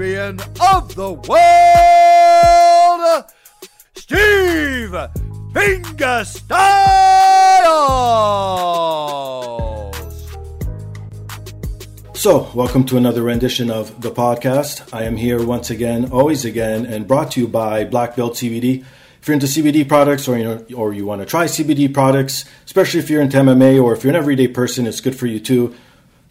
of the world, Steve Fingastylz. So, welcome to another rendition of the podcast. I am here once again, always again, and brought to you by Black Belt CBD. If you're into CBD products or you know, or you want to try CBD products, especially if you're into MMA or if you're an everyday person, it's good for you too.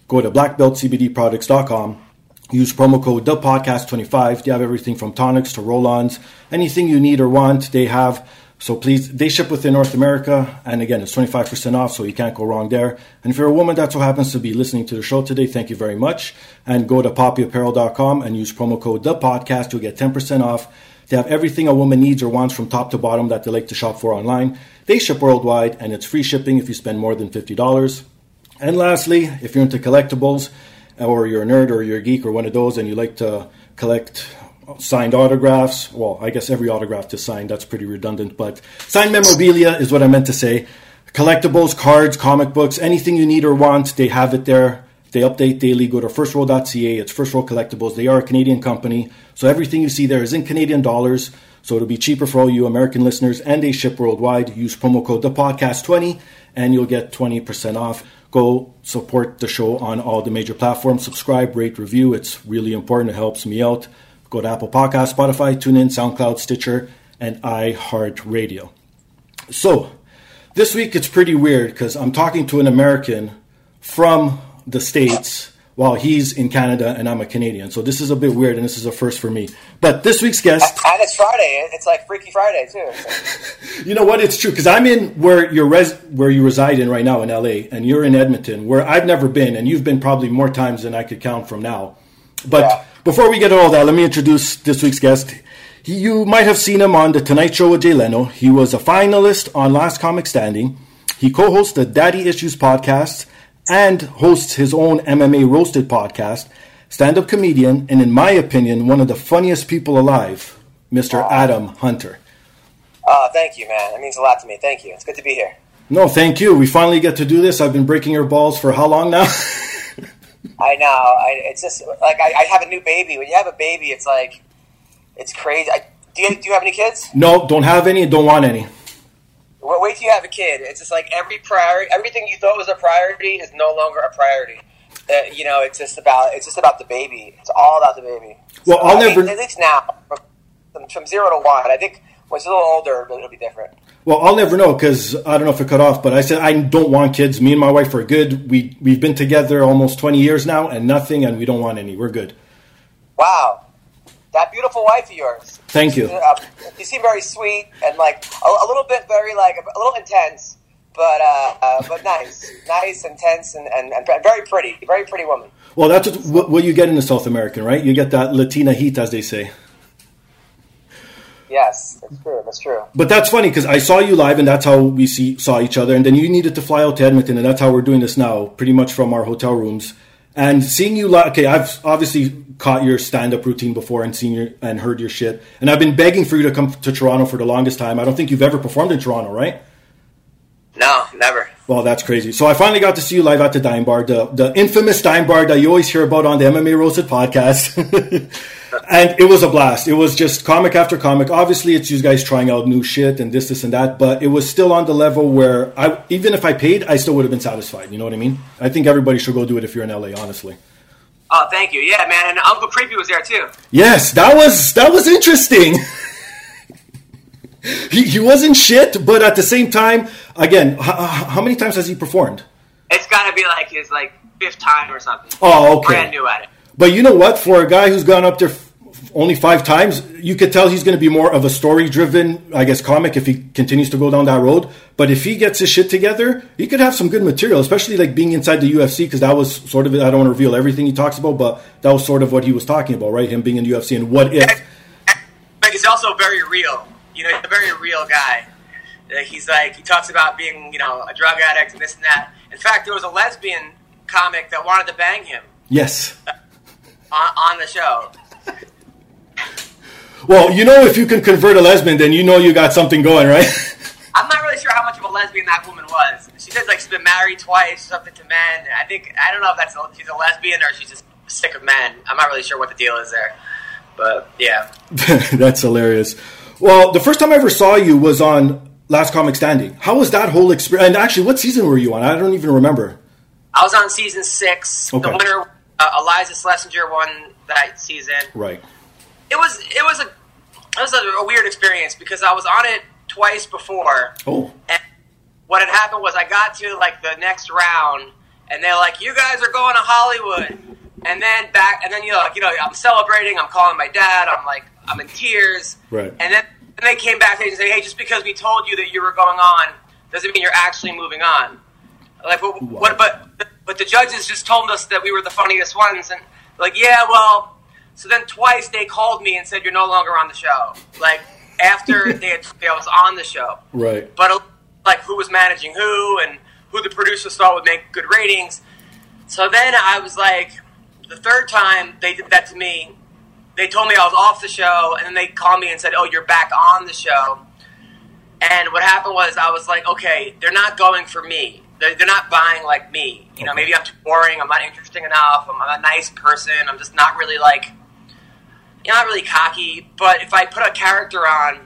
Go to blackbeltcbdproducts.com. Use promo code the podcast 25 They have everything from tonics to roll-ons, anything you need or want, they have. So please, they ship within North America, and again, it's 25% off, so you can't go wrong there. And if you're a woman that so happens to be listening to the show today, thank you very much. And go to poppyapparel.com and use promo code the podcast. You'll get 10% off. They have everything a woman needs or wants from top to bottom that they like to shop for online. They ship worldwide, and it's free shipping if you spend more than $50. And lastly, if you're into collectibles, or you're a nerd or you're a geek or one of those and you like to collect signed autographs, well, I guess every autograph is signed, that's pretty redundant, but signed memorabilia is what I meant to say. Collectibles, cards, comic books, anything you need or want, they have it there. They update daily. Go to firstrow.ca. It's First Row Collectibles. They are a Canadian company, so everything you see there is in Canadian dollars. So it'll be cheaper for all you American listeners, and they ship worldwide. Use promo code the podcast 20 and you'll get 20% off. Go support the show on all the major platforms. Subscribe, rate, review. It's really important. It helps me out. Go to Apple Podcast, Spotify, TuneIn, SoundCloud, Stitcher, and iHeartRadio. So, this week it's pretty weird because I'm talking to an American from the States while he's in Canada and I'm a Canadian. So this is a bit weird and this is a first for me. But this week's guest. And it's Friday. It's like Freaky Friday, too. you know what? It's true because I'm in where you're res- where you reside in right now in LA and you're in Edmonton where I've never been and you've been probably more times than I could count from now. But yeah. before we get to all that, let me introduce this week's guest. He, you might have seen him on The Tonight Show with Jay Leno. He was a finalist on Last Comic Standing. He co hosts the Daddy Issues podcast and hosts his own MMA Roasted podcast, stand up comedian, and in my opinion, one of the funniest people alive, Mr. Adam Hunter. Oh, thank you, man. That means a lot to me. Thank you. It's good to be here. No, thank you. We finally get to do this. I've been breaking your balls for how long now? I know. I, it's just like I, I, have a new baby. When you have a baby, it's like it's crazy. I, do you do you have any kids? No, don't have any. Don't want any. Wait till you have a kid. It's just like every priority, everything you thought was a priority is no longer a priority. Uh, you know, it's just about it's just about the baby. It's all about the baby. Well, so, I'll I never. Mean, at least now, from, from zero to one, I think when it's a little older, it'll be different. Well, I'll never know because I don't know if it cut off, but I said I don't want kids. Me and my wife are good. We we've been together almost twenty years now, and nothing, and we don't want any. We're good. Wow, that beautiful wife of yours. Thank you. Uh, you seem very sweet and like a, a, little bit very like a little intense, but uh, uh, but nice, nice, intense, and, and, and, very pretty, very pretty woman. Well, that's what, what you get in the South American, right? You get that Latina heat, as they say. Yes, that's true. That's true. But that's funny because I saw you live, and that's how we see saw each other. And then you needed to fly out to Edmonton, and that's how we're doing this now, pretty much from our hotel rooms. And seeing you, li- okay, I've obviously caught your stand-up routine before and seen your and heard your shit. And I've been begging for you to come to Toronto for the longest time. I don't think you've ever performed in Toronto, right? No, never. Well, that's crazy. So I finally got to see you live at the Dime Bar, the, the infamous Dime Bar that you always hear about on the MMA Roasted podcast. and it was a blast. It was just comic after comic. Obviously, it's you guys trying out new shit and this, this, and that, but it was still on the level where I, even if I paid, I still would have been satisfied. You know what I mean? I think everybody should go do it if you're in LA, honestly. Oh, thank you. Yeah, man. And Uncle Creepy was there too. Yes, that was that was interesting. he, he wasn't shit, but at the same time, again, h- how many times has he performed? It's got to be like his like fifth time or something. Oh, okay. Brand new at it. But you know what? For a guy who's gone up there f- only five times, you could tell he's going to be more of a story-driven, I guess, comic if he continues to go down that road. But if he gets his shit together, he could have some good material, especially like being inside the UFC, because that was sort of. I don't want to reveal everything he talks about, but that was sort of what he was talking about, right? Him being in the UFC and what if. But he's also very real. You know, he's a very real guy. Uh, He's like he talks about being, you know, a drug addict and this and that. In fact, there was a lesbian comic that wanted to bang him Yes. On, on the show. Well, you know, if you can convert a lesbian, then you know you got something going, right? I'm not really sure how much of a lesbian that woman was. She says like she's been married twice, something to men. I think I don't know if that's a, she's a lesbian or she's just sick of men. I'm not really sure what the deal is there. But yeah, That's hilarious. Well, the first time I ever saw you was on Last Comic Standing. How was that whole experience? And actually, what season were you on? I don't even remember. I was on season six. Okay. The winner, uh, Iliza Shlesinger, won that season. Right. It was it was a it was a, a weird experience because I was on it twice before. Oh. And what had happened was I got to like the next round, and they're like, "You guys are going to Hollywood." And then back, and then you know, like, you know, I'm celebrating. I'm calling my dad. I'm like, I'm in tears. Right. And then and they came back and say, "Hey, just because we told you that you were going on, doesn't mean you're actually moving on." Like, what? what but but the judges just told us that we were the funniest ones, and like, yeah, well. So then twice they called me and said you're no longer on the show. Like after they had, I was on the show Right. but like who was managing who and who the producers thought would make good ratings. So then I was like, the third time they did that to me, they told me I was off the show, and then they called me and said, "Oh, you're back on the show." And what happened was I was like, okay, they're not going for me. They're, they're not buying like me. You know, Okay. maybe I'm too boring. I'm not interesting enough. I'm, I'm a nice person. I'm just not really like, you're not really cocky. But if I put a character on,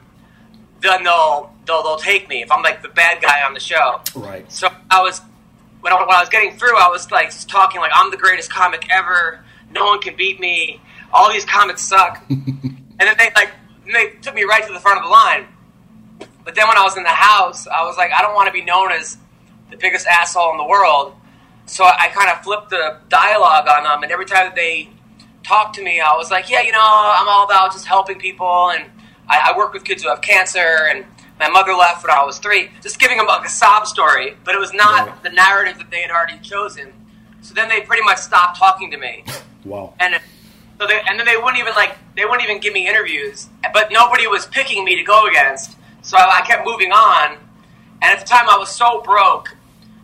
then they'll they'll they'll take me. If I'm like the bad guy on the show. Right. So I was when I, when I was getting through, I was like talking like I'm the greatest comic ever. No one can beat me. All these comics suck. and then they like they took me right to the front of the line. But then when I was in the house, I was like, I don't want to be known as the biggest asshole in the world. So I, I kind of flipped the dialogue on them, and every time that they talked to me, I was like, yeah, you know, I'm all about just helping people, and I, I work with kids who have cancer, and my mother left when I was three. Just giving them like a sob story, but it was not the narrative that they had already chosen. So then they pretty much stopped talking to me Wow. and so they, and then they wouldn't even like they wouldn't even give me interviews. But nobody was picking me to go against, so I, I kept moving on. And at the time, I was so broke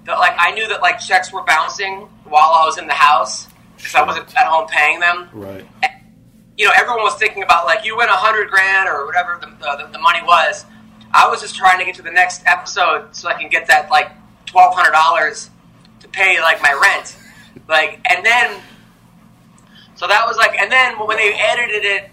that like I knew that like checks were bouncing while I was in the house because I wasn't at home paying them. Right. You know, everyone was thinking about like you win a hundred grand or whatever the, the, the money was. I was just trying to get to the next episode so I can get that like twelve hundred dollars to pay like my rent. Like, and then so that was like, and then when they edited it,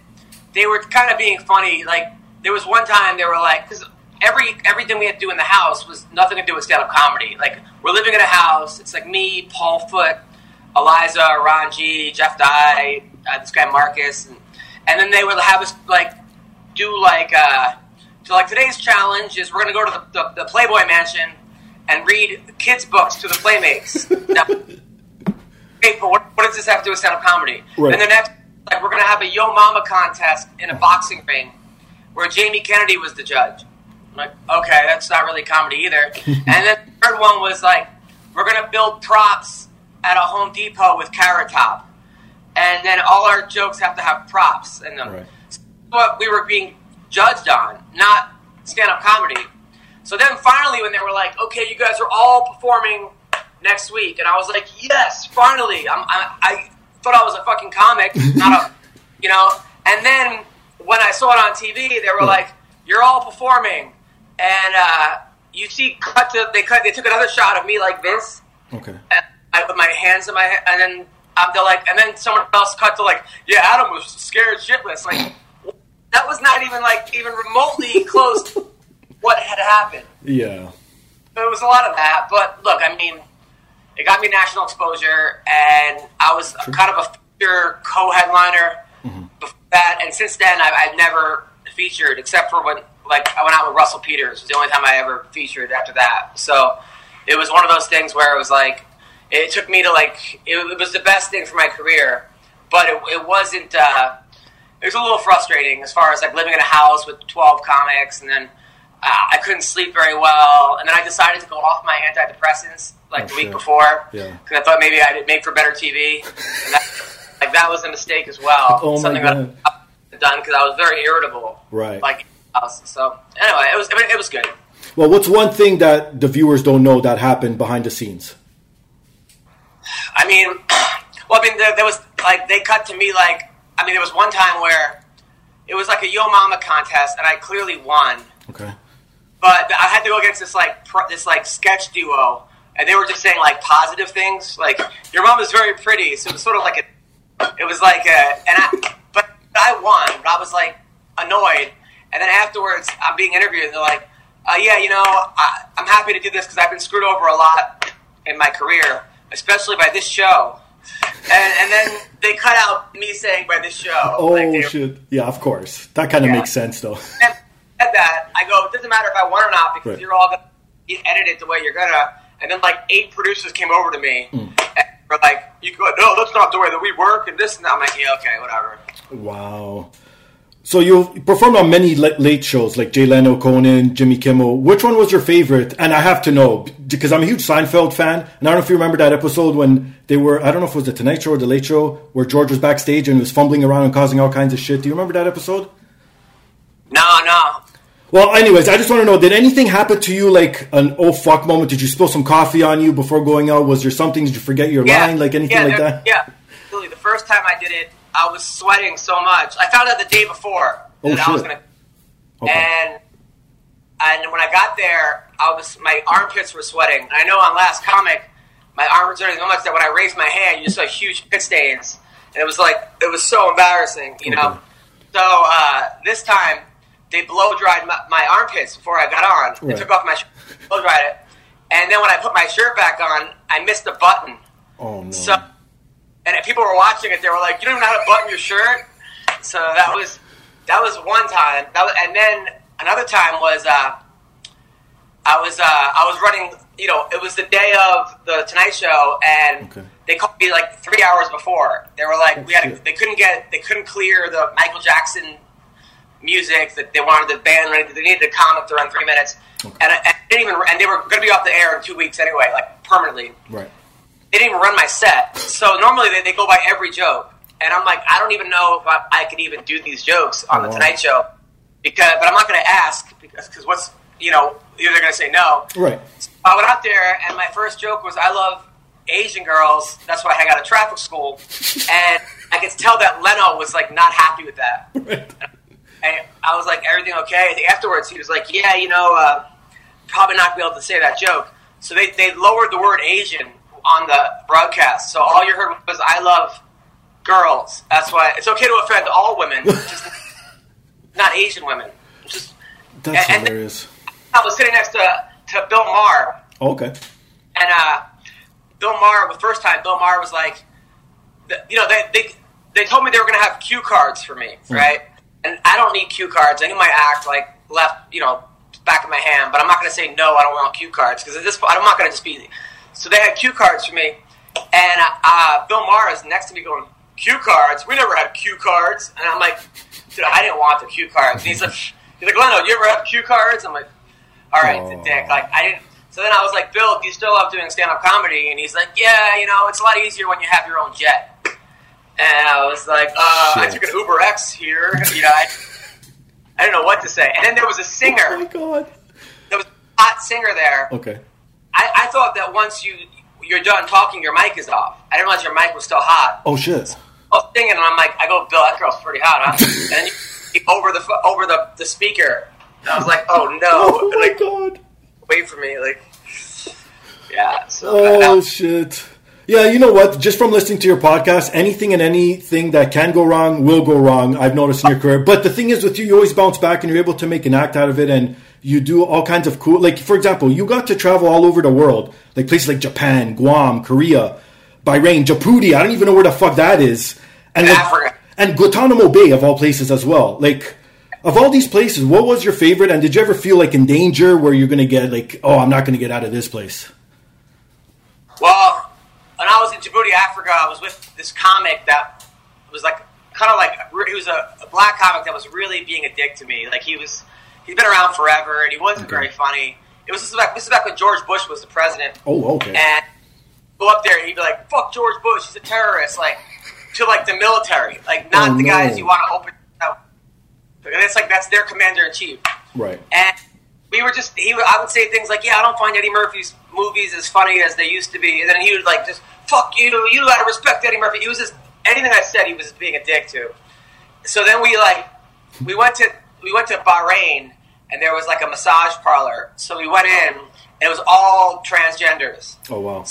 they were kind of being funny. Like there was one time they were like, because every everything we had to do in the house was nothing to do with stand up comedy. Like we're living in a house. It's like me, Paul Foot, Iliza, Ron G, Jeff Dye, uh, this guy Marcus, and, and then they would have us like do like uh, so like today's challenge is we're gonna go to the, the, the Playboy Mansion and read kids books to the playmates. now, okay, but what, what does this have to do with stand-up comedy? Right. And the next, like, we're gonna have a Yo Mama contest in a boxing ring where Jamie Kennedy was the judge. I'm like, okay, that's not really comedy either. and then the third one was like, we're gonna build props at a Home Depot with Carrot Top, and then all our jokes have to have props in them. Right. What we were being judged on, not stand-up comedy. So then finally, when they were like, "Okay, you guys are all performing next week," and I was like, "Yes, finally!" I'm, I, I thought I was a fucking comic, not a, you know. And then when I saw it on TV, they were like, "You're all performing," and uh, you see, cut to they cut. They took another shot of me like this, Okay. and I, with my hands in my head, and then um, they're like, and then someone else cut to like, yeah, Adam was scared shitless. Like that was not even like even remotely close to what had happened. Yeah. There was a lot of that, but look, I mean, it got me national exposure, and I was kind of a feature co-headliner before that, and since then, I've, I've never featured except for when, like, I went out with Russell Peters. It was the only time I ever featured after that. So it was one of those things where it was like, it took me to like, it, it was the best thing for my career, but it, it wasn't. Uh, it was a little frustrating as far as like living in a house with 12 comics and then uh, I couldn't sleep very well and then I decided to go off my antidepressants like Oh, the week shit. before Yeah. because I thought maybe I'd make for better TV and that, like that was a mistake as well Oh, something that I've done because I was very irritable Right. like so anyway it was I mean, it was good Well, what's one thing that the viewers don't know that happened behind the scenes? I mean, well, I mean, there, there was like they cut to me like I mean, there was one time where it was like a Yo Mama contest, and I clearly won, Okay. but I had to go against this like pro, this like sketch duo, and they were just saying like positive things, like your mom is very pretty. So it was sort of like a, it was like a, and I, but I won. But I was like annoyed, and then afterwards I'm being interviewed, and they're like, uh, yeah, you know, I, I'm happy to do this because I've been screwed over a lot in my career, especially by this show. And, and then they cut out me saying by this show. Oh Like, they- shit! Yeah, of course. That kind of Yeah. makes sense, though. and at that, I go, it doesn't matter if I won or not because Right. you're all going to edit it the way you're going to. And then like eight producers came over to me Hmm. and were like, you go, no, that's not the way that we work and this and that. I'm like, yeah, okay, whatever. Wow. So you performed on many late shows like Jay Leno, Conan, Jimmy Kimmel. Which one was your favorite? And I have to know because I'm a huge Seinfeld fan, and I don't know if you remember that episode when they were. I don't know if it was the Tonight Show or the Late Show where George was backstage and was fumbling around and causing all kinds of shit. Do you remember that episode? No, no. Well, anyways, I just want to know: Did anything happen to you like an oh fuck moment? Did you spill some coffee on you before going out? Was there something? Did you forget your line? Like anything yeah, like that? Yeah. Really, the first time I did it, I was sweating so much. I found out the day before Oh, that I was going to Okay. And and when I got there, I was my armpits were sweating. And I know on last comic, my arms were so much that when I raised my hand, you just saw huge pit stains, and it was like it was so embarrassing, you know. Okay. So uh, this time, they blow dried my, my armpits before I got on. They took off my shirt, blow dried it, and then when I put my shirt back on, I missed a button. oh no. So, and if people were watching it, they were like, "You don't even know how to button your shirt." So that was that was one time. That was, and then another time was uh, I was uh, I was running. You know, it was the day of the Tonight Show, and Okay. they called me like three hours before. They were like, Oh, "We had they couldn't get they couldn't clear the Michael Jackson music that they wanted the band ready. They needed a comic to run three minutes." And, I- and I didn't even, and they were going to be off the air in two weeks anyway, like permanently right. They didn't even run my set. So normally they, they go by every joke, and I'm like, I don't even know if I, I could even do these jokes on the Tonight Show because, but I'm not going to ask because because what's you know either they're going to say no. Right. So I went out there, and my first joke was, I love Asian girls. That's why I hang out at traffic school, and I could tell that Leno was like not happy with that. Right. And I was like, everything okay? I think afterwards he was like, yeah, you know, uh, probably not be able to say that joke. So they, they lowered the word Asian on the broadcast. So all you heard was, I love girls. That's why it's okay to offend all women, just not Asian women. Just That's And- hilarious. I was sitting next to, to Bill Maher, Okay. and uh, Bill Maher, the first time, Bill Maher was like, you know, they, they, they told me they were going to have cue cards for me, right? And I don't need cue cards. I knew my act, like, left, you know, back of my hand, but I'm not going to say, no, I don't want cue cards, because at this point, I'm not going to just be. So they had cue cards for me, and uh, Bill Maher is next to me going, cue cards? We never had cue cards. And I'm like, dude, I didn't want the cue cards. And he's like, he's like, Leno, you ever have cue cards? I'm like, all right, dick. Like, I didn't. So then I was like, Bill, do you still love doing stand up comedy? And he's like, Yeah, you know, it's a lot easier when you have your own jet. And I was like, uh, I took an Uber X here. You know, I, I didn't know what to say. And then there was a singer. Oh my god. There was a hot singer there. Okay. I, I thought that once you you're done talking, your mic is off. I didn't realize your mic was still hot. Oh shit. I was singing, and I'm like, I go, Bill, that girl's pretty hot, huh? and then you, over the over the, the speaker, and I was like, oh no, Oh my like god. Wait for me. Like, yeah. So Oh um, shit. Yeah, you know what? Just from listening to your podcast, anything and anything that can go wrong will go wrong. I've noticed in your career. But the thing is, with you, you always bounce back and you're able to make an act out of it, and you do all kinds of cool. Like for example, you got to travel all over the world, like places like Japan, Guam, Korea, Bahrain, Djibouti. I don't even know where the fuck that is, and like, Africa. and Guantanamo Bay of all places as well. Like. Of all these places, what was your favorite? And did you ever feel like in danger where you're going to get like, oh, I'm not going to get out of this place? Well, when I was in Djibouti, Africa, I was with this comic that was like kind of like he was a, a black comic that was really being a dick to me. Like he was, he's been around forever, and he wasn't very funny. It was this is back, this is back when George Bush was the president, Oh, okay. and go up there, and he'd be like, "Fuck George Bush, he's a terrorist," like to like the military, like not Oh, the no. guys you want to open. out. Because it's like that's their commander in chief. Right. And we were just, he would, I would say things like, yeah, I don't find Eddie Murphy's movies as funny as they used to be. And then he would like, just, fuck you, you gotta respect Eddie Murphy. He was just, anything I said, he was being a dick to. So then we like, we went to, we went to Bahrain and there was like a massage parlor. So we went in and it was all transgenders. Oh wow.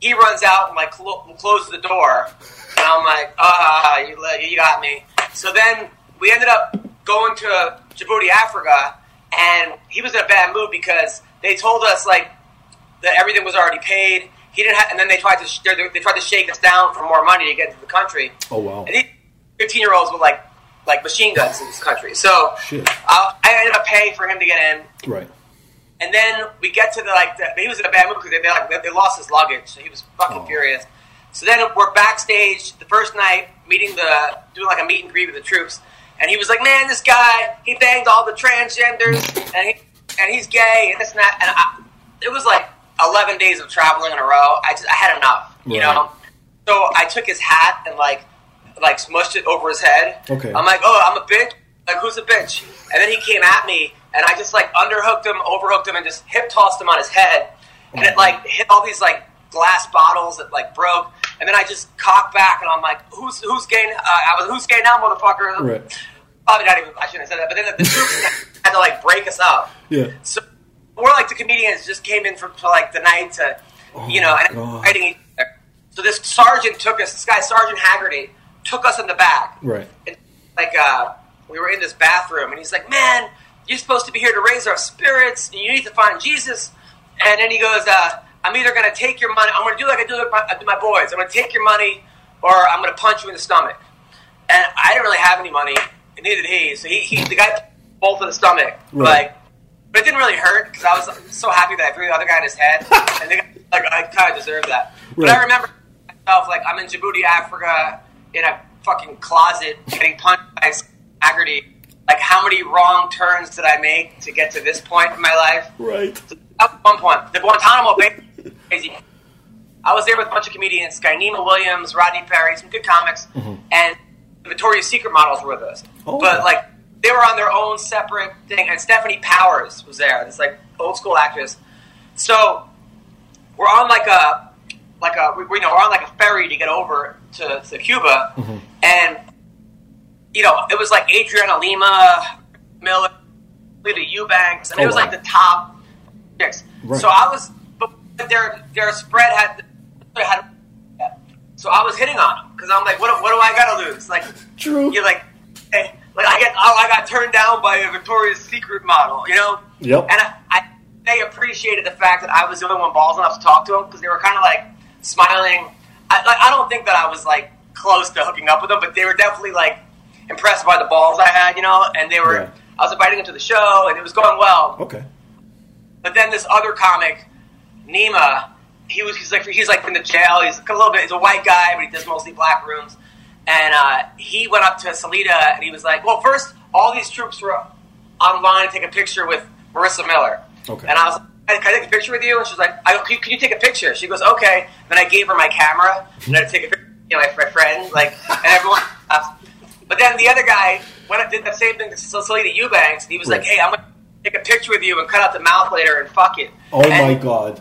He runs out and like clo- closes the door. And I'm like, ah, you, you got me. So then we ended up going to Djibouti, Africa, and he was in a bad mood because they told us like that everything was already paid. He didn't, have, and then they tried to sh- they they tried to shake us down for more money to get into the country. Oh wow. And these fifteen year olds were like like machine guns in this country. So Shit. I, I ended up paying for him to get in. Right. And then we get to the like, the, he was in a bad mood because they, they like they lost his luggage, so he was fucking Oh. furious. So then we're backstage the first night, meeting the doing like a meet and greet with the troops, and he was like, "Man, this guy he banged all the transgenders, and he and he's gay and this and that." And I, it was like eleven days of traveling in a row. I just I had enough, you Right. know. So I took his hat and like like smushed it over his head. Okay. I'm like, "Oh, I'm a bitch." Like, who's a bitch? And then he came at me, and I just like underhooked him, overhooked him, and just hip tossed him on his head. And it like hit all these like glass bottles that like broke. And then I just cocked back, and I'm like, "Who's who's gay? Uh, I was who's gay now, motherfucker?" Right. Probably not even. I shouldn't have said that. But then the, the troops had to like break us up. Yeah. So we're like the comedians just came in for, for like the night to, you know, and fighting. So this sergeant took us. This guy, Sergeant Haggerty, took us in the back. Right. And, like uh, we were in this bathroom, and he's like, "Man, you're supposed to be here to raise our spirits. And you need to find Jesus." And then he goes, uh, "I'm either going to take your money. I'm going to do like I do with my, I do my boys. I'm going to take your money, or I'm going to punch you in the stomach." And I didn't really have any money, and neither did he. So he, he the guy both in the stomach, Right. like. But it didn't really hurt because I was so happy that I threw the other guy in his head, and they, like I kind of deserved that. But I remember myself like I'm in Djibouti, Africa, in a fucking closet, getting punched by Haggerty. Like, how many wrong turns did I make to get to this point in my life? Right. At one point, the Guantanamo Bay, crazy. I was there with a bunch of comedians, Skynema Williams, Rodney Perry, some good comics, mm-hmm. and the Victoria's Secret models were with us. Oh. But like, they were on their own separate thing, and Stefanie Powers was there, this like old school actress. So we're on like a like a we, we- you know we're on like a ferry to get over to, to Cuba, mm-hmm. and you know it was like Adriana Lima, Miller, Lita Ebanks, and Oh, it was wow. like the top chicks. Right. So I was, but their their spread had had. So I was hitting on them because I'm like, what, what do I got to lose? Like, True. you're like, hey, like I get, oh, I got turned down by a Victoria's Secret model, you know? Yep. And I, I they appreciated the fact that I was the only one balls enough to talk to them because they were kind of like smiling. I, like, I don't think that I was like close to hooking up with them, but they were definitely like impressed by the balls I had, you know. And they were, Yeah. I was inviting them to the show, and it was going well. Okay. But then this other comic, Nima, he was he's like he's like in the jail. He's a little bit. He's a white guy, but he does mostly black rooms. And uh, he went up to Selita and he was like, "Well, first, all these troops were online to take a picture with Marisa Miller." Okay. And I was "Can I take a picture with you?" And she's like, I can, you, "Can you take a picture?" She goes, "Okay." Then I gave her my camera and I had to take a picture. You know, my, my friend, like, and everyone. But then the other guy went and did the same thing to Selita Ebanks. And he was like, "Hey, I'm gonna take a picture with you and cut out the mouth later and fuck it." Oh And my god.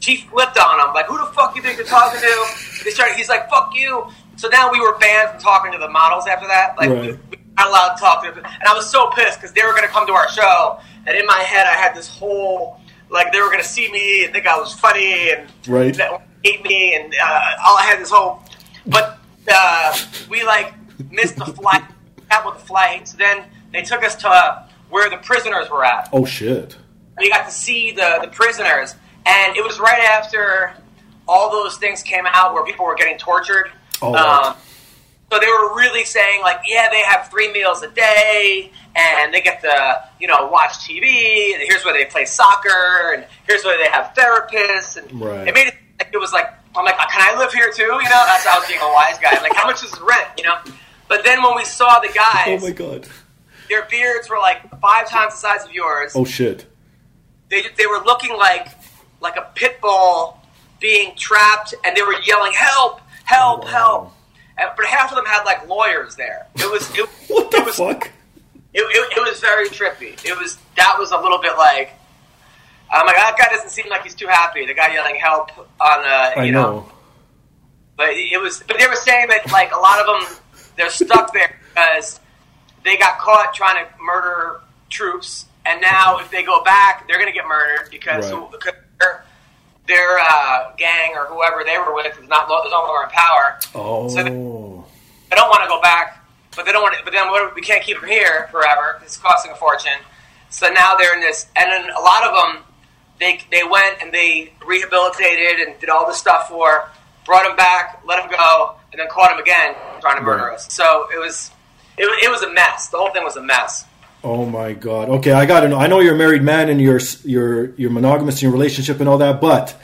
She flipped on him, like, "Who the fuck you think you're talking to?" They started. He's like, "Fuck you." So now we were banned from talking to the models after that. Like, we, Right. we were not allowed to talk to them. And I was so pissed because they were going to come to our show, and in my head I had this whole like they were gonna see me and think I was funny and Right. hate me and uh, all I had this whole, but uh, we like missed the flight, with the flight. So then they took us to uh, where the prisoners were at. Oh shit. We got to see the the prisoners, and it was right after all those things came out where people were getting tortured. Oh. Um, so they were really saying like, yeah, they have three meals a day, and they get to you know watch TV. And here's where they play soccer, and here's where they have therapists, and Right. it made it like it was like I'm like, can I live here too? You know, that's how I was being a wise guy. I'm like, how much is the rent? You know. But then when we saw the guys, Oh my god. their beards were like five times the size of yours. Oh shit. They, they were looking like like a pit bull being trapped, and they were yelling, "Help! Help! Wow. Help!" But half of them had like lawyers there. It was it, What the it was fuck? it, it, it was very trippy. It was that was a little bit like. I'm like that guy doesn't seem like he's too happy. The guy yelling help on uh, I you know. know. But it was but they were saying that like a lot of them they're stuck there because they got caught trying to murder troops, and now if they go back, they're going to get murdered because, Right. because their, uh, gang or whoever they were with is not is no longer in power. Oh. So they, they don't want to go back, but they don't want. To, but then what, we can't keep them here forever. It's costing a fortune. So now they're in this, and then a lot of them, they they went and they rehabilitated and did all this stuff for, brought them back, let them go, and then caught them again trying to murder Right. us. So it was, it, it was a mess. The whole thing was a mess. Oh my god. Okay, I gotta know. I know you're a married man and you're you're you're monogamous in your relationship and all that, but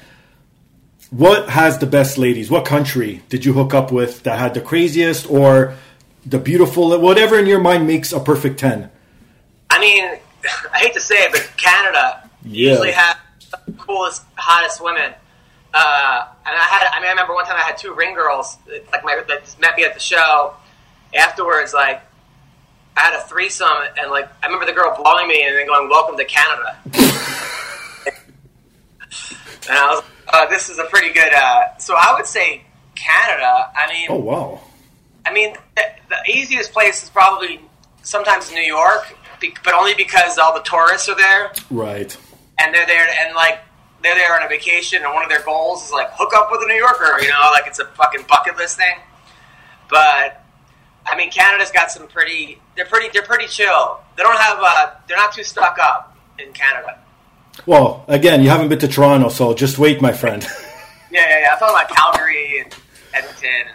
what has the best ladies? What country did you hook up with that had the craziest or the beautiful? Whatever in your mind makes a perfect ten. I mean, I hate to say it, but Canada Yeah. usually has the coolest, hottest women. Uh, and I had, I mean, I remember one time I had two ring girls, like my, that met me at the show. Afterwards, like, I had a threesome, and like, I remember the girl blowing me and then going, "Welcome to Canada." and I was, uh, "This is a pretty good." Uh, so I would say Canada. I mean, Oh wow. I mean, the, the easiest place is probably sometimes New York, but only because all the tourists are there Right. and they're there and like they're there on a vacation, and one of their goals is like hook up with a New Yorker. You know, like it's a fucking bucket list thing. But I mean, Canada's got some pretty. They're pretty. They're pretty chill. They don't have. Uh, they're not too stuck up in Canada. Well, again, you haven't been to Toronto, so just wait, my friend. Yeah, yeah, yeah. I thought about Calgary and Edmonton.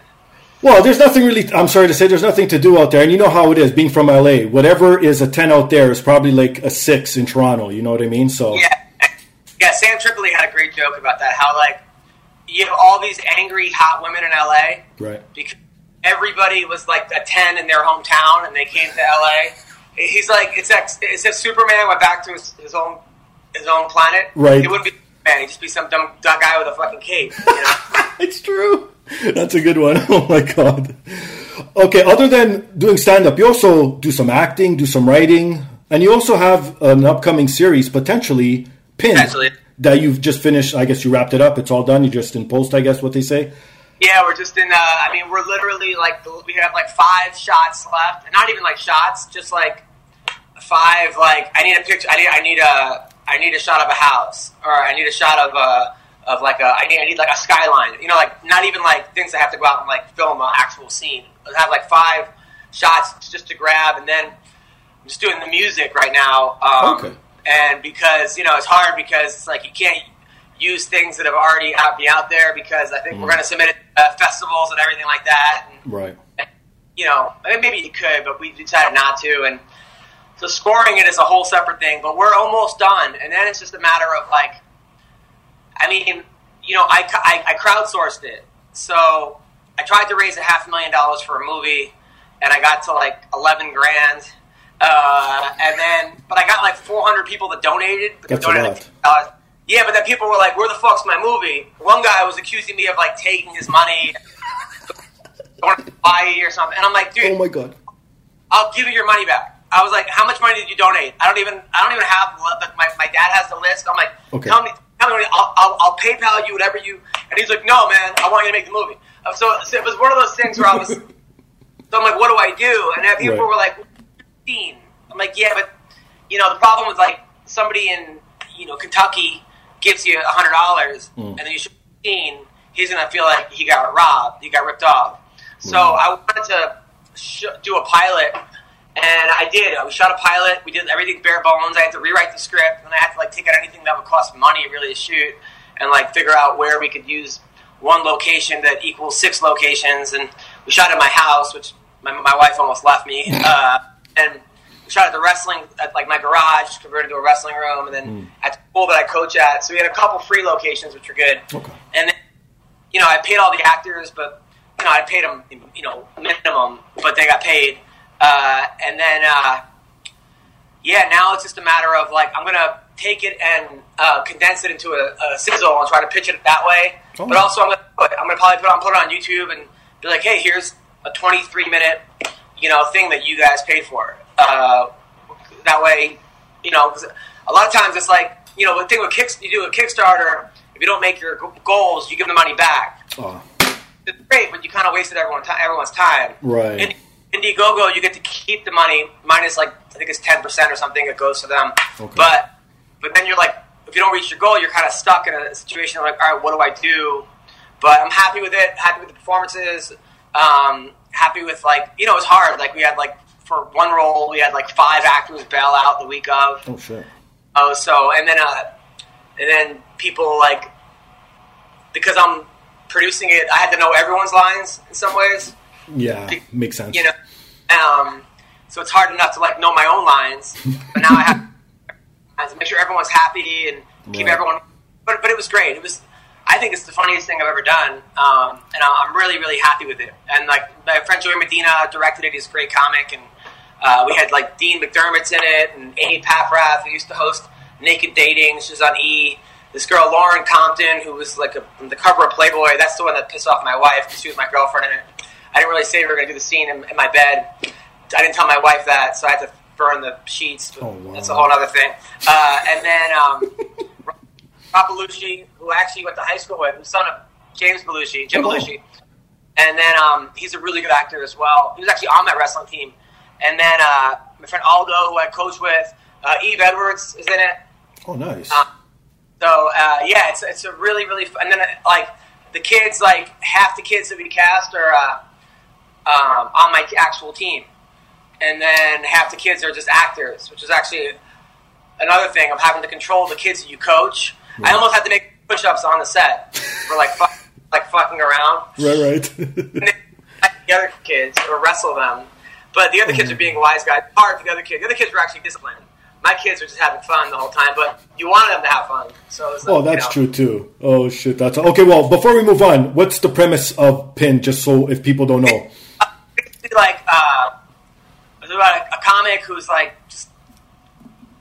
Well, there's nothing really. I'm sorry to say, there's nothing to do out there, and you know how it is. Being from LA, whatever is a ten out there is probably like a six in Toronto. You know what I mean? So Yeah, yeah. Sam Tripoli had a great joke about that. How like you have all these angry hot women in LA right. because everybody was like a ten in their hometown, and they came to LA. He's like, it's ex- it's if Superman went back to his, his own his own planet. Right. It wouldn't be Superman. He'd just be some dumb, dumb guy with a fucking cape. You know. It's true. That's a good one. Oh my god. Okay, other than doing stand up, you also do some acting, do some writing, and you also have an upcoming series potentially pinned Potentially. that you've just finished. I guess you wrapped it up. It's all done. You're just in post, I guess what they say. Yeah, we're just in. Uh, I mean, we're literally like we have like five shots left, and not even like shots, just like five. Like I need a picture. I need. I need a. I need a shot of a house, or I need a shot of a of like a. I need. I need like a skyline. You know, like not even like things I have to go out and like film an actual scene. I have like five shots just to grab, and then I'm just doing the music right now. Um, Okay. And because you know it's hard because it's like you can't use things that have already out be out there because I think we're going to submit it to uh, festivals and everything like that. And, Right. you know, I mean, maybe you could, but we decided not to. And so scoring it is a whole separate thing. But we're almost done, and then it's just a matter of like, I mean, you know, I, I, I crowdsourced it, so I tried to raise a half million dollars for a movie, and I got to like eleven grand. Uh, and then, but I got like 400 people that donated. That's a donated lot. $50. Yeah, but then people were like, "Where the fuck's my movie?" One guy was accusing me of like taking his money, going to buy or something, and I'm like, "Dude, Oh my god. I'll give you your money back." I was like, "How much money did you donate?" I don't even, I don't even have. But my, my dad has the list. I'm like, Okay. "Tell me, tell me, I'll, I'll, I'll PayPal you whatever you." And he's like, "No, man, I want you to make the movie." Uh, So, so it was one of those things where I was. So I'm like, what do I do? And then people Right. were like, 15. I'm like, yeah, but, you know, the problem was like somebody in you know Kentucky gives you a hundred dollars, and then you show fifteen, he's gonna feel like he got robbed, he got ripped off. So I wanted to sh- do a pilot, and I did. We shot a pilot. We did everything bare bones. I had to rewrite the script, and I had to like take out anything that would cost money really to shoot, and like figure out where we could use one location that equals six locations. And we shot at my house, which my, my wife almost left me, uh, and shot at the wrestling at like my garage, converted to a wrestling room, and then at the pool that I coach at. So we had a couple free locations, which were good. Okay. And then, you know, I paid all the actors, but you know, I paid them, you know, minimum, but they got paid. Uh, and then, uh, yeah, now it's just a matter of like I'm gonna take it and uh, condense it into a, a sizzle and try to pitch it that way. Oh. But also, I'm gonna I'm gonna probably put on put it on YouTube and be like, hey, here's a 23 minute, you know, thing that you guys paid for. Uh, that way, you know, 'cause a lot of times it's like, you know, the thing with kick, you do a Kickstarter. If you don't make your goals, you give the money back. Oh, It's great, but you kind of wasted everyone ti- everyone's time. Right. In Indiegogo, you get to keep the money minus like I think it's ten percent or something. It goes to them. Okay. But but then you're like, if you don't reach your goal, you're kind of stuck in a situation like, all right, what do I do? But I'm happy with it. Happy with the performances. Um, happy with like you know it was hard. Like we had like for one role we had like five actors bail out the week of. oh shit. Oh, so and then uh, and then people like because I'm producing it, I had to know everyone's lines in some ways. Yeah, makes sense. You know, um, so it's hard enough to like know my own lines, but now I have, I have to make sure everyone's happy and keep Right. everyone. But but it was great. It was. I think it's the funniest thing I've ever done, um, and I'm really really happy with it. And like my friend Joey Medina directed it. He's a great comic, and uh, we had like Dean McDermott's in it, and Amy Paffrath, who used to host Naked Dating. she's on E. This girl Lauren Compton, who was like a, the cover of Playboy. That's the one that pissed off my wife because she was my girlfriend in it. I didn't really say we were going to do the scene in, in my bed. I didn't tell my wife that, so I had to burn the sheets. Oh, wow. That's a whole other thing. Uh, and then um, Rob Belushi, who actually went to high school with, the son of James Belushi, Jim Oh. Belushi. And then um, he's a really good actor as well. He was actually on that wrestling team. And then uh, my friend Aldo, who I coach with, uh, Eve Edwards is in it. Oh, nice. Uh, So uh, yeah, it's it's a really really fun. And then uh, like the kids, like half the kids that we cast are uh, um, on my actual team, and then half the kids are just actors, which is actually another thing of having to control the kids that you coach. I almost had to make push-ups on the set for like fuck, like fucking around. right, right. And the other kids or wrestle them, but the other kids are being wise guys. Hard for the other kids. The other kids were actually disciplined. My kids were just having fun the whole time, but you wanted them to have fun. So it was like, oh, that's you know, true too. Oh shit, that's okay. Well, before we move on, what's the premise of Pin? Just so if people don't know. It's like uh, it was about a, a comic who's like just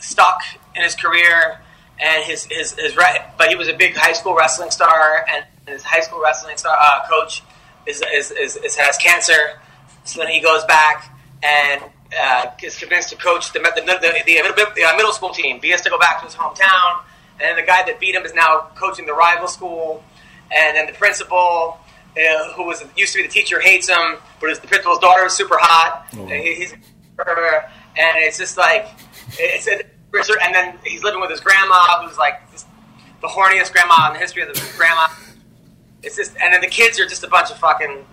stuck in his career and his his, his but he was a big high school wrestling star and his high school wrestling star uh, coach is, is, is, is has cancer. So then he goes back and uh, is convinced to coach the the, the, the, the uh, middle school team. He has to go back to his hometown and then the guy that beat him is now coaching the rival school. And then the principal uh, who was used to be the teacher hates him but his, the principal's daughter is super hot. Oh. and he, he's and it's just like it's a, and then he's living with his grandma, who's like this, the horniest grandma in the history of the grandma. It's just, and then the kids are just a bunch of fucking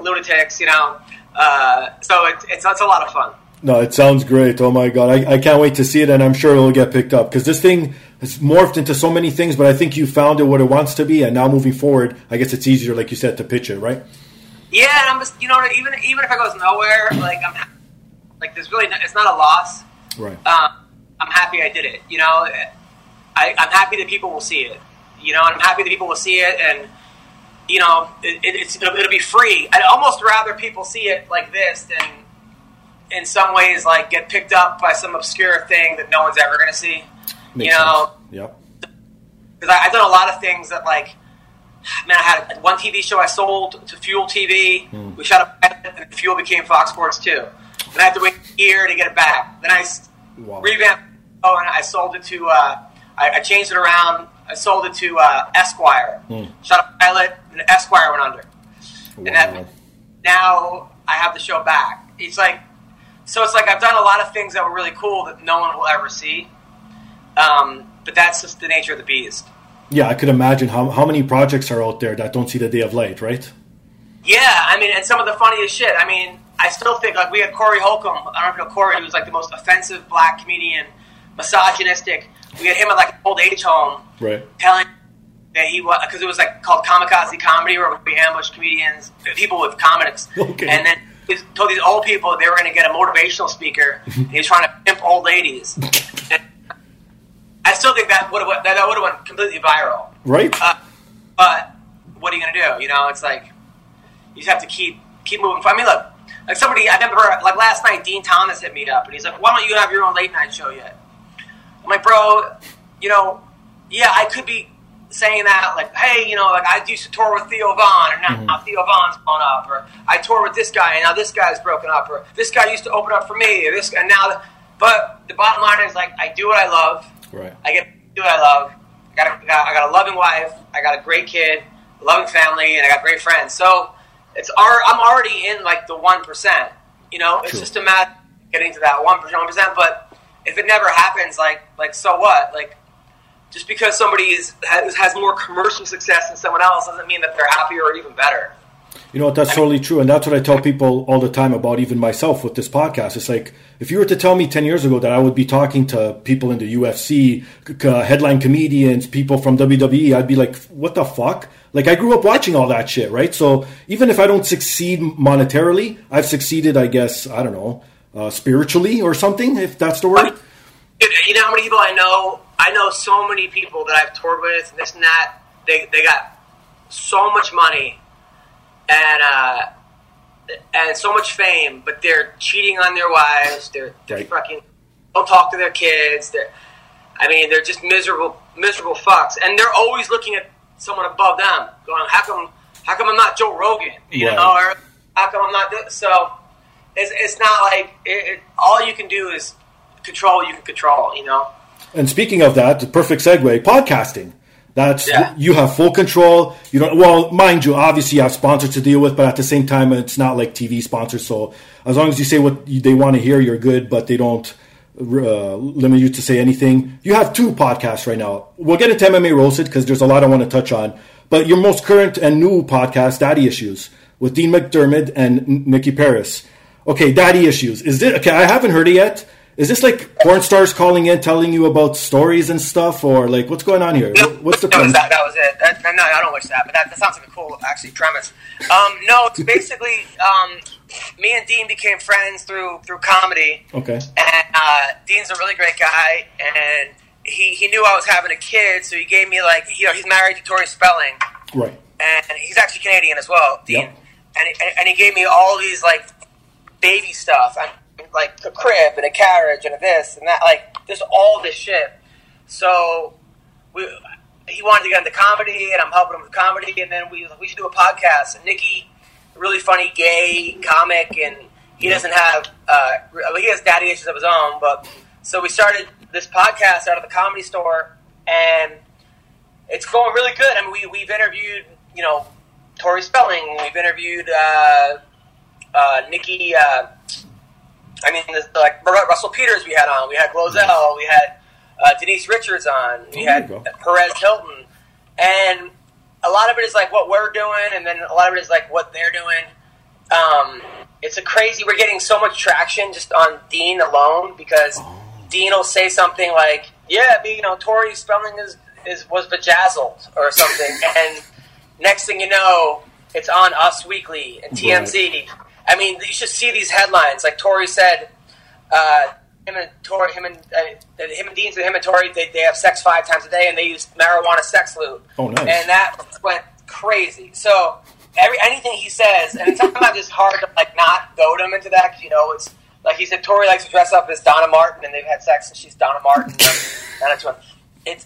lunatics, you know. Uh, so it, it's it's a lot of fun. No, it sounds great. Oh my god, I, I can't wait to see it, and I'm sure it'll get picked up because this thing has morphed into so many things. But I think you found it what it wants to be, and now moving forward, I guess it's easier, like you said, to pitch it, right? Yeah, and I'm just, you know, even even if it goes nowhere, like I'm, like there's really, no, it's not a loss. Right. um, I'm happy I did it. You know, I, I'm happy that people will see it. You know, and I'm happy that people will see it, and you know, it, it, it's it'll, it'll be free. I'd almost rather people see it like this than, in some ways, like get picked up by some obscure thing that no one's ever going to see. Makes you know, sense. Yep. because I've done a lot of things that like man, I had one TV show I sold to Fuel TV. Hmm. We shot a pilot, and Fuel became Fox Sports Two. Then I had to wait a year to get it back. Then I Wow. revamped. Oh, and I sold it to. Uh, I, I changed it around. I sold it to uh, Esquire. Shot a pilot, and Esquire went under. And Wow. that, now I have the show back. It's like, so it's like I've done a lot of things that were really cool that no one will ever see. Um, but that's just the nature of the beast. Yeah, I could imagine how how many projects are out there that don't see the day of light, right? Yeah, I mean, and some of the funniest shit. I mean, I still think like we had Corey Holcomb. I don't know if you know Corey. He was like the most offensive black comedian, misogynistic. We had him at like an old age home, Right. telling that he was because it was like called kamikaze comedy, where we ambushed comedians, people with comics, Okay. and then he told these old people they were going to get a motivational speaker. and he was trying to pimp old ladies. And I still think that would have that, that would have went completely viral. Right. Uh, but what are you gonna do? You know, it's like you just have to keep keep moving. I mean, look, like somebody I remember like last night, Dean Thomas hit me up and he's like, "Why don't you have your own late night show yet?" I'm like, "Bro, you know, yeah, I could be saying that like, hey, you know, like I used to tour with Theo Von, and now, now Theo Von's blown up, or I tour with this guy, and now this guy's broken up, or this guy used to open up for me, or this guy now." But the bottom line is like, I do what I love. right. I get to do what I love. I got, a, I got a loving wife. I got a great kid, a loving family, and I got great friends. So it's our, I'm already in like the one percent. You know, it's True. just a matter of getting to that one percent, one percent. But if it never happens, like like so what? Like just because somebody is, has, has more commercial success than someone else doesn't mean that they're happier or even better. You know what? That's totally true, and that's what I tell people all the time about even myself with this podcast. It's like if you were to tell me ten years ago that I would be talking to people in the UFC, headline comedians, people from WWE, I'd be like, "What the fuck?" Like I grew up watching all that shit, right? So even if I don't succeed monetarily, I've succeeded, I guess. I don't know, uh, spiritually or something, if that's the word. You know how many people I know? I know so many people that I've toured with, and this and that. They they got so much money, and uh, and so much fame, but they're cheating on their wives. They're they're Right. fucking don't talk to their kids. They're, I mean, they're just miserable miserable fucks, and they're always looking at someone above them, going, "How come? How come I'm not Joe Rogan? You Right. know, or how come I'm not this?" So it's it's not like it, it, all you can do is control what you can control. You know. And speaking of that, the perfect segue, podcasting. That's Yeah. you have full control. You don't well, mind you, obviously you have sponsors to deal with, but at the same time, it's not like TV sponsors. So as long as you say what they want to hear, you're good. But they don't uh, limit you to say anything. You have two podcasts right now. We'll get into MMA roasted because there's a lot I want to touch on. But your most current and new podcast, Daddy Issues, with Dean McDermott and Nikki Paris. Okay, Daddy Issues. Is this okay? I haven't heard it yet. Is this like porn stars calling in, telling you about stories and stuff, or like what's going on here? No, What's the that premise? that, that was it. That, no, I don't wish that, but that, that sounds like a cool actually premise. Um, no, it's basically um, me and Dean became friends through through comedy, Okay, and uh, Dean's a really great guy, and he, he knew I was having a kid, so he gave me like you know he's married to Tori Spelling, right. and he's actually Canadian as well, Dean, Yep. and, and and he gave me all these like baby stuff, I mean, like a crib and a carriage and a this and that, like just all this shit. So we, he wanted to get into comedy, and I'm helping him with comedy, and then we we should do a podcast. And Nikki, really funny gay comic, and he doesn't have uh, he has daddy issues of his own, but so we started this podcast out of the comedy store, and it's going really good. I mean, we we've interviewed you know Tori Spelling, we've interviewed uh, uh, Nikki. Uh, I mean, this, like Russell Peters, we had on. We had Glozell. We had uh, Denise Richards on. We Oh, had. Perez Hilton, and a lot of it is like what we're doing, and then a lot of it is like what they're doing. Um, it's a crazy. We're getting so much traction just on Dean alone because Oh. Dean will say something like, "Yeah, you know, Tori Spelling is is was bejazzled or something," and next thing you know, it's on Us Weekly and TMZ. I mean, you should see these headlines. Like Tori said, uh, him and Tori, him and uh, him and Dean said him and Tori, they, they have sex five times a day, and they use marijuana sex lube. Oh, nice. And that went crazy. So every anything he says, and it's sometimes it's hard to like not goad him into that because you know it's like he said, Tori likes to dress up as Donna Martin, and they've had sex, and she's Donna Martin. and. It's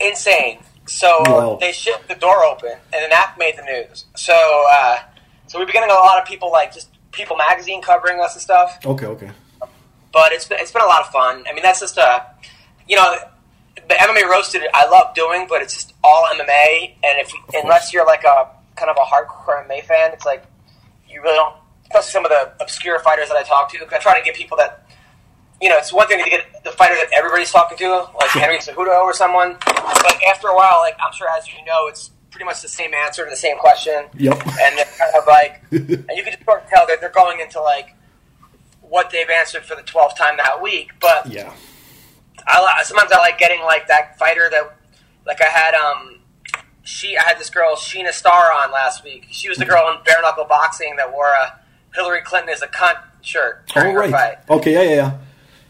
insane. So Wow. they shipped the door open, and then that made the news. So, uh, so we're beginning a lot of people like just People Magazine covering us and stuff. Okay, okay. But it's been it's been a lot of fun. I mean, that's just a you know the MMA roasted. I love doing, but it's just all MMA, and if unless you're like a kind of a hardcore MMA fan, it's like you really don't. Especially some of the obscure fighters that I talk to. I try to get people that you know, it's one thing to get the fighter that everybody's talking to, like Henry Cejudo or someone, but after a while, like I'm sure as you know, it's pretty much the same answer to the same question. Yep. And they're kind of like, and you can just sort of tell that they're going into like what they've answered for the twelfth time that week. But Yeah. I sometimes I like getting like that fighter that like I had um she I had this girl Sheena Starr on last week. She was the girl in bare knuckle boxing that wore a Hillary Clinton is a cunt shirt during All her right. fight. Okay. Yeah. Yeah. Yeah.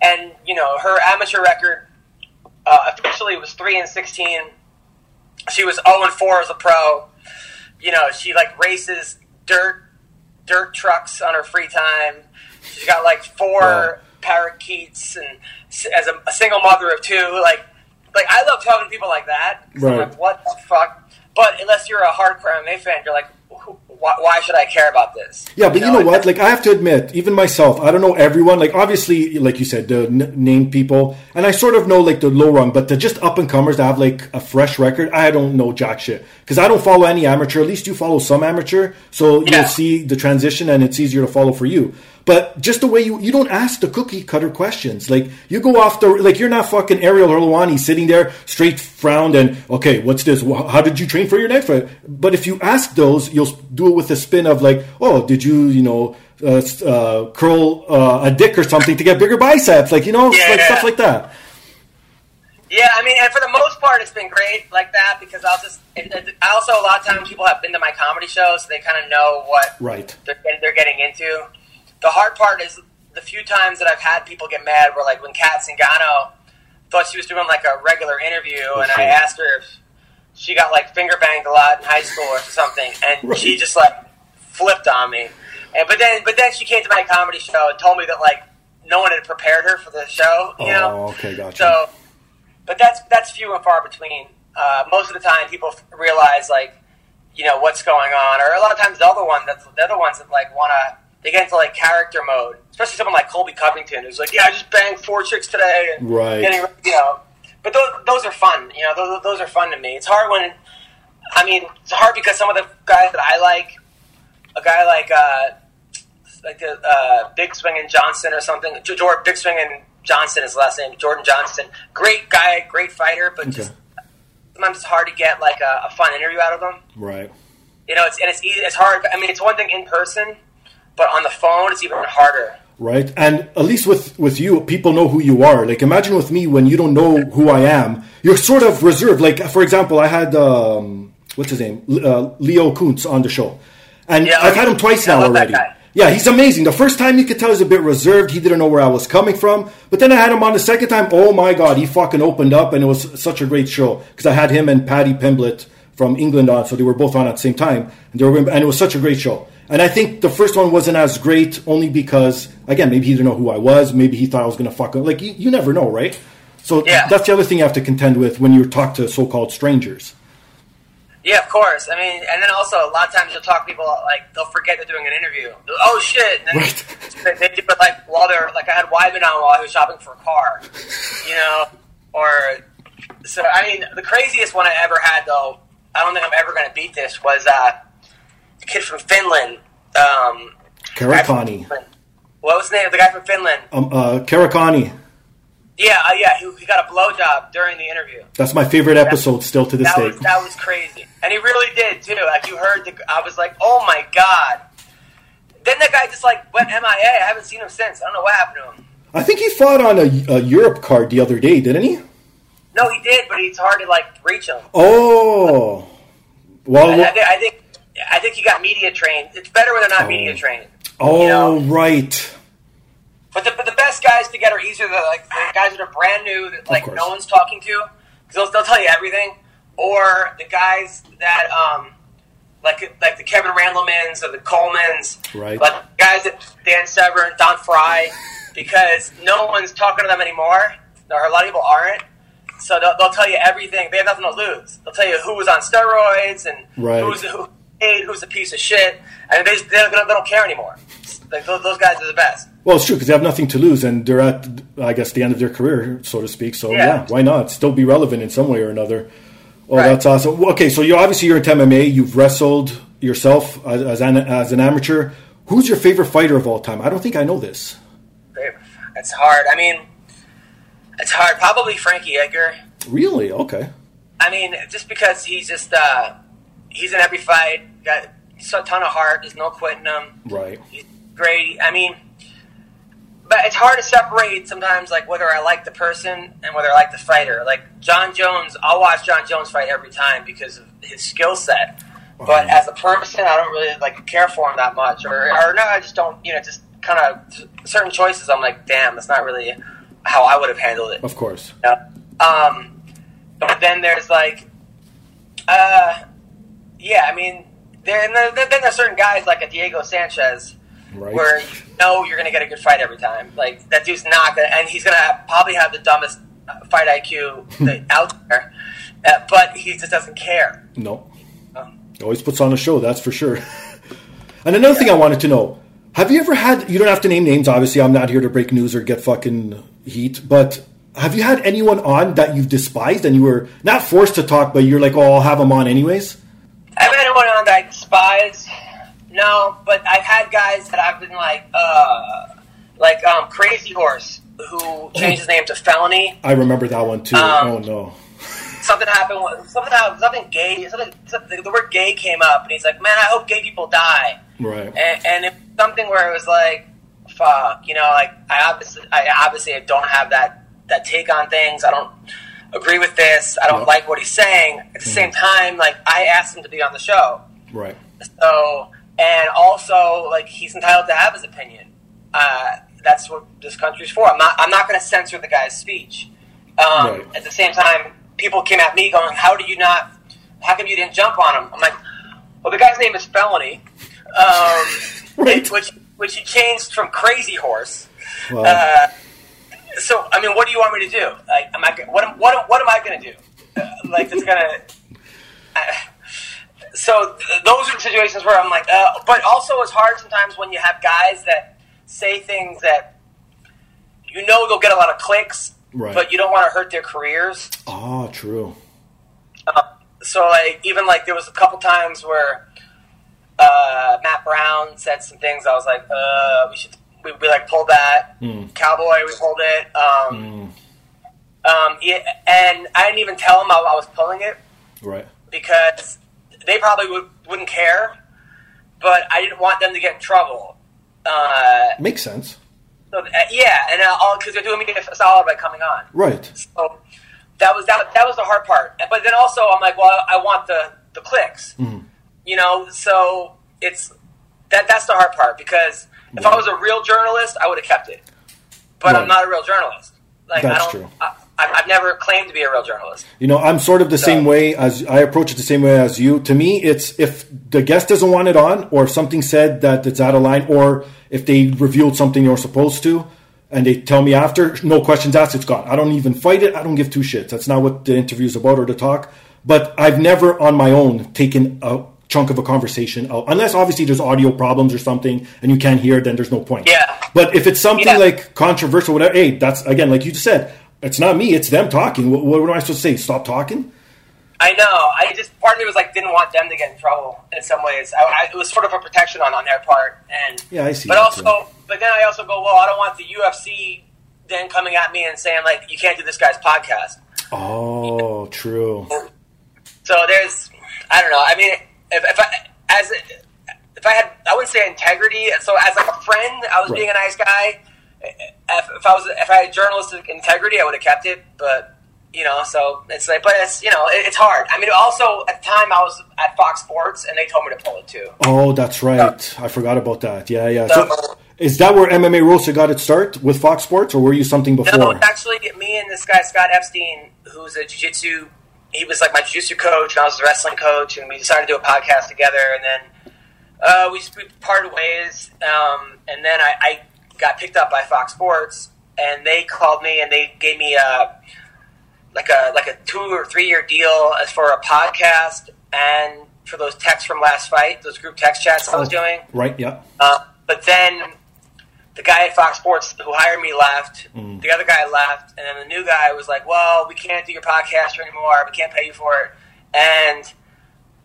And you know her amateur record uh, officially was three and sixteen. She was zero and four as a pro. You know she like races dirt dirt trucks on her free time. She's got like four Wow. parakeets and as a, a single mother of two. Like like I love talking to people like that. Right. like, what the fuck? But unless you're a hardcore MMA fan, you're like, why, why should I care about this? Yeah, but you know, and what? Like, I have to admit, even myself, I don't know everyone. Like, obviously, like you said, the n- named people, and I sort of know like the low rung, but the just up and comers that have like a fresh record, I don't know jack shit because I don't follow any amateur. At least you follow some amateur, so Yeah. you'll see the transition, and it's easier to follow for you. But just the way you you don't ask the cookie cutter questions, like you go off the like you're not fucking Ariel Helwani sitting there straight frowned and okay, what's this? How did you train for your next fight? But if you ask those, you'll do it with a spin of like, oh, did you you know uh, uh, curl uh, a dick or something to get bigger biceps? Like you know, Yeah, like yeah. stuff like that. Yeah, I mean, and for the most part, it's been great like that because I'll just. It, it, also a lot of times people have been to my comedy shows, so they kind of know what Right. they're, they're getting into. The hard part is the few times that I've had people get mad were like when Cat Zingano thought she was doing like a regular interview, and I asked her if she got like finger banged a lot in high school or something, and Right. she just like flipped on me. And but then but then she came to my comedy show and told me that like no one had prepared her for the show. You know. Oh, okay, gotcha. So, but that's that's few and far between. Uh, most of the time, people f- realize like, you know, what's going on, or a lot of times the other one that's the other ones that like want to they get into like character mode, especially someone like Colby Covington who's like, yeah, I just banged four chicks today, and Right. getting, you know. But those those are fun, you know. Those those are fun to me. It's hard when, I mean, it's hard because some of the guys that I like, a guy like uh, like the uh, Big and Johnson or something. Jordan Big Swinging Johnson is the last name. Jordan Johnson, great guy, great fighter, but just sometimes it's hard to get like a, a fun interview out of them. Right. You know, it's and it's easy. It's hard. I mean, it's one thing in person, but on the phone, it's even harder. right? And at least with with you, people know who you are. Like imagine with me when you don't know who I am, you're sort of reserved. Like for example, I had um, what's his name, uh, Leo Kuntz on the show, and Yeah, I've had him twice now already. Yeah, he's amazing. The first time you could tell he's a bit reserved. He didn't know where I was coming from. But then I had him on the second time. Oh my god, he fucking opened up, and it was such a great show because I had him and Paddy Pimblett from England on, so they were both on at the same time, and they were, and it was such a great show. And I think the first one wasn't as great only because, again, maybe he didn't know who I was. Maybe he thought I was going to fuck him. Like you, you never know, right? So Yeah. that's the other thing you have to contend with when you talk to so-called strangers. Yeah, of course. I mean, and then also a lot of times you'll talk to people like they'll forget they're doing an interview. They'll, oh shit! And then Right. they, they do it like while they're like I had Wyman on while he was shopping for a car, you know, or so. I mean, the craziest one I ever had though. I don't think I'm ever going to beat this. Was uh, kid from Finland. Um, Karakani. Finland. What was the name of the guy from Finland? Um, uh, Karakani. Yeah, uh, yeah, he, he got a blowjob during the interview. That's my favorite episode still to this That day. was that was crazy, and he really did too. Like you heard, the, I was like, "Oh my god!" Then the guy just like went MIA. I haven't seen him since. I don't know what happened to him. I think he fought on a, a Europe card the other day, didn't he? No, he did, but it's hard to like reach him. Oh, well, I, I, think, I think you got media trained. It's better when they're not media trained. oh, you know? right. But the, but the best guys to get are easier the like the guys that are brand new that like no one's talking to because they'll, they'll tell you everything, or the guys that um like like the Kevin Randlemans or the Colemans, Right. Like guys that Dan Severn, Don Frye, because no one's talking to them anymore, or a lot of people aren't. So they'll, they'll tell you everything. They have nothing to lose. They'll tell you who was on steroids and Right. who's who who's a piece of shit, and they, just, they, don't, they don't care anymore. Like those, those guys are the best. Well, it's true because they have nothing to lose, and they're at, I guess, the end of their career, so to speak. So yeah, Yeah. why not still be relevant in some way or another? Oh, Right. that's awesome. Well, Okay, so you obviously you're into MMA. You've wrestled yourself as, as an as an amateur. Who's your favorite fighter of all time? I don't think I know this. it's hard. I mean, it's hard. Probably Frankie Edgar. Really? Okay. I mean, just because he's just uh, he's in every fight, got a ton of heart. There's no quitting him. Right. He's great. I mean, but it's hard to separate sometimes, like whether I like the person and whether I like the fighter. Like Jon Jones, I'll watch Jon Jones fight every time because of his skill set. But as a person, I don't really like care for him that much, or or no, I just don't. You know, just kind of certain choices. I'm like, damn, that's not really how I would have handled it. Of course. Yeah. Um, but then there's like, uh, yeah, I mean, there, and then, then there's certain guys like a Diego Sanchez Right. where you know you're going to get a good fight every time. Like that dude's not going to, and he's going to have, probably have the dumbest uh, fight IQ out there, uh, but he just doesn't care. No. Um, Always puts on a show, that's for sure. and another thing I wanted to know have you ever had, you don't have to name names, obviously, I'm not here to break news or get fucking heat, but have you had anyone on that you've despised and you were not forced to talk, but you're like, oh, I'll have them on anyways? I haven't had anyone on that I despise. No, but I've had guys that I've been like, uh, like um, Crazy Horse, who changed his name to Felony. I remember that one too. Um, oh, no. Something happened. Something happened. Something gay. Something, something. The word "gay" came up, and he's like, "Man, I hope gay people die." Right. And, and it something where it was like, "Fuck," you know, like I obviously, I obviously don't have that that take on things. I don't agree with this. I don't like what he's saying. At the same time, like I asked him to be on the show. Right. So, and also, like, he's entitled to have his opinion. Uh, that's what this country's for. I'm not. I'm not going to censor the guy's speech. Um, Right. At the same time, people came at me going, "How do you not? How come you didn't jump on him?" I'm like, "Well, the guy's name is Felony, um, Right. which which he changed from Crazy Horse." Uh, so, I mean, what do you want me to do? Like, am I? What am- what am- what am I going to do? Uh, like, it's gonna. Uh, so th- those are the situations where I'm like, uh, but also it's hard sometimes when you have guys that say things that you know they'll get a lot of clicks, Right. but you don't want to hurt their careers. oh, true. Uh, so like even like there was a couple times where uh, Matt Brown said some things. I was like, uh, we should we, we like pulled that Cowboy. We pulled it. Um, um, yeah, and I didn't even tell them I, I was pulling it Right. because they probably would, wouldn't care, but I didn't want them to get in trouble. Uh, Makes sense. so uh, yeah, and all because they're doing me a solid by coming on. Right. So that was that, that was the hard part. But then also I'm like, well, I want the the clicks, you know. So it's that that's the hard part because if I was a real journalist, I would have kept it. But Right. I'm not a real journalist. Like I That's don't. true. I, I- I've never claimed to be a real journalist. You know, I'm sort of the same way as I approach it the same way as you. To me, it's if the guest doesn't want it on, or if something said that it's out of line, or if they revealed something you're supposed to, and they tell me after, no questions asked, it's gone. I don't even fight it. I don't give two shits. That's not what the interview's about or the talk. But I've never on my own taken a chunk of a conversation out, unless obviously there's audio problems or something and you can't hear then there's no point. Yeah. But if it's something Yeah. like controversial, whatever, hey, that's again, like you just said, it's not me, it's them talking. What, what am I supposed to say? Stop talking? I know. I just part of me was like didn't want them to get in trouble in some ways. I, I, it was sort of a protection on on their part, and Yeah, I see But also, too. but then I also go, well, I don't want the UFC then coming at me and saying like you can't do this guy's podcast. Oh, true. So there's, I don't know. I mean, if, if I as if I had, I wouldn't say integrity. So as like a friend, I was Right. being a nice guy. If, if I was, if I had journalistic integrity, I would have kept it. But you know, so it's like, but it's you know, it, it's hard. I mean, also at the time I was at Fox Sports, and they told me to pull it too. Oh, that's right. I forgot about that. Yeah, yeah. So- So, is that where MMA Roasted got its start with Fox Sports, or were you something before? No, it's actually me and this guy Scott Epstein, who's a jiu-jitsu. He was like my jiu-jitsu coach, and I was the wrestling coach, and we decided to do a podcast together. And then uh, we, we parted ways, um, and then I, I got picked up by Fox Sports, and they called me and they gave me a like a like a two or three year deal as for a podcast and for those texts from last fight, those group text chats I was doing. Right. Yeah. Uh, but then the guy at Fox Sports who hired me left. Mm. The other guy left, and then the new guy was like, "Well, we can't do your podcast anymore. We can't pay you for it." And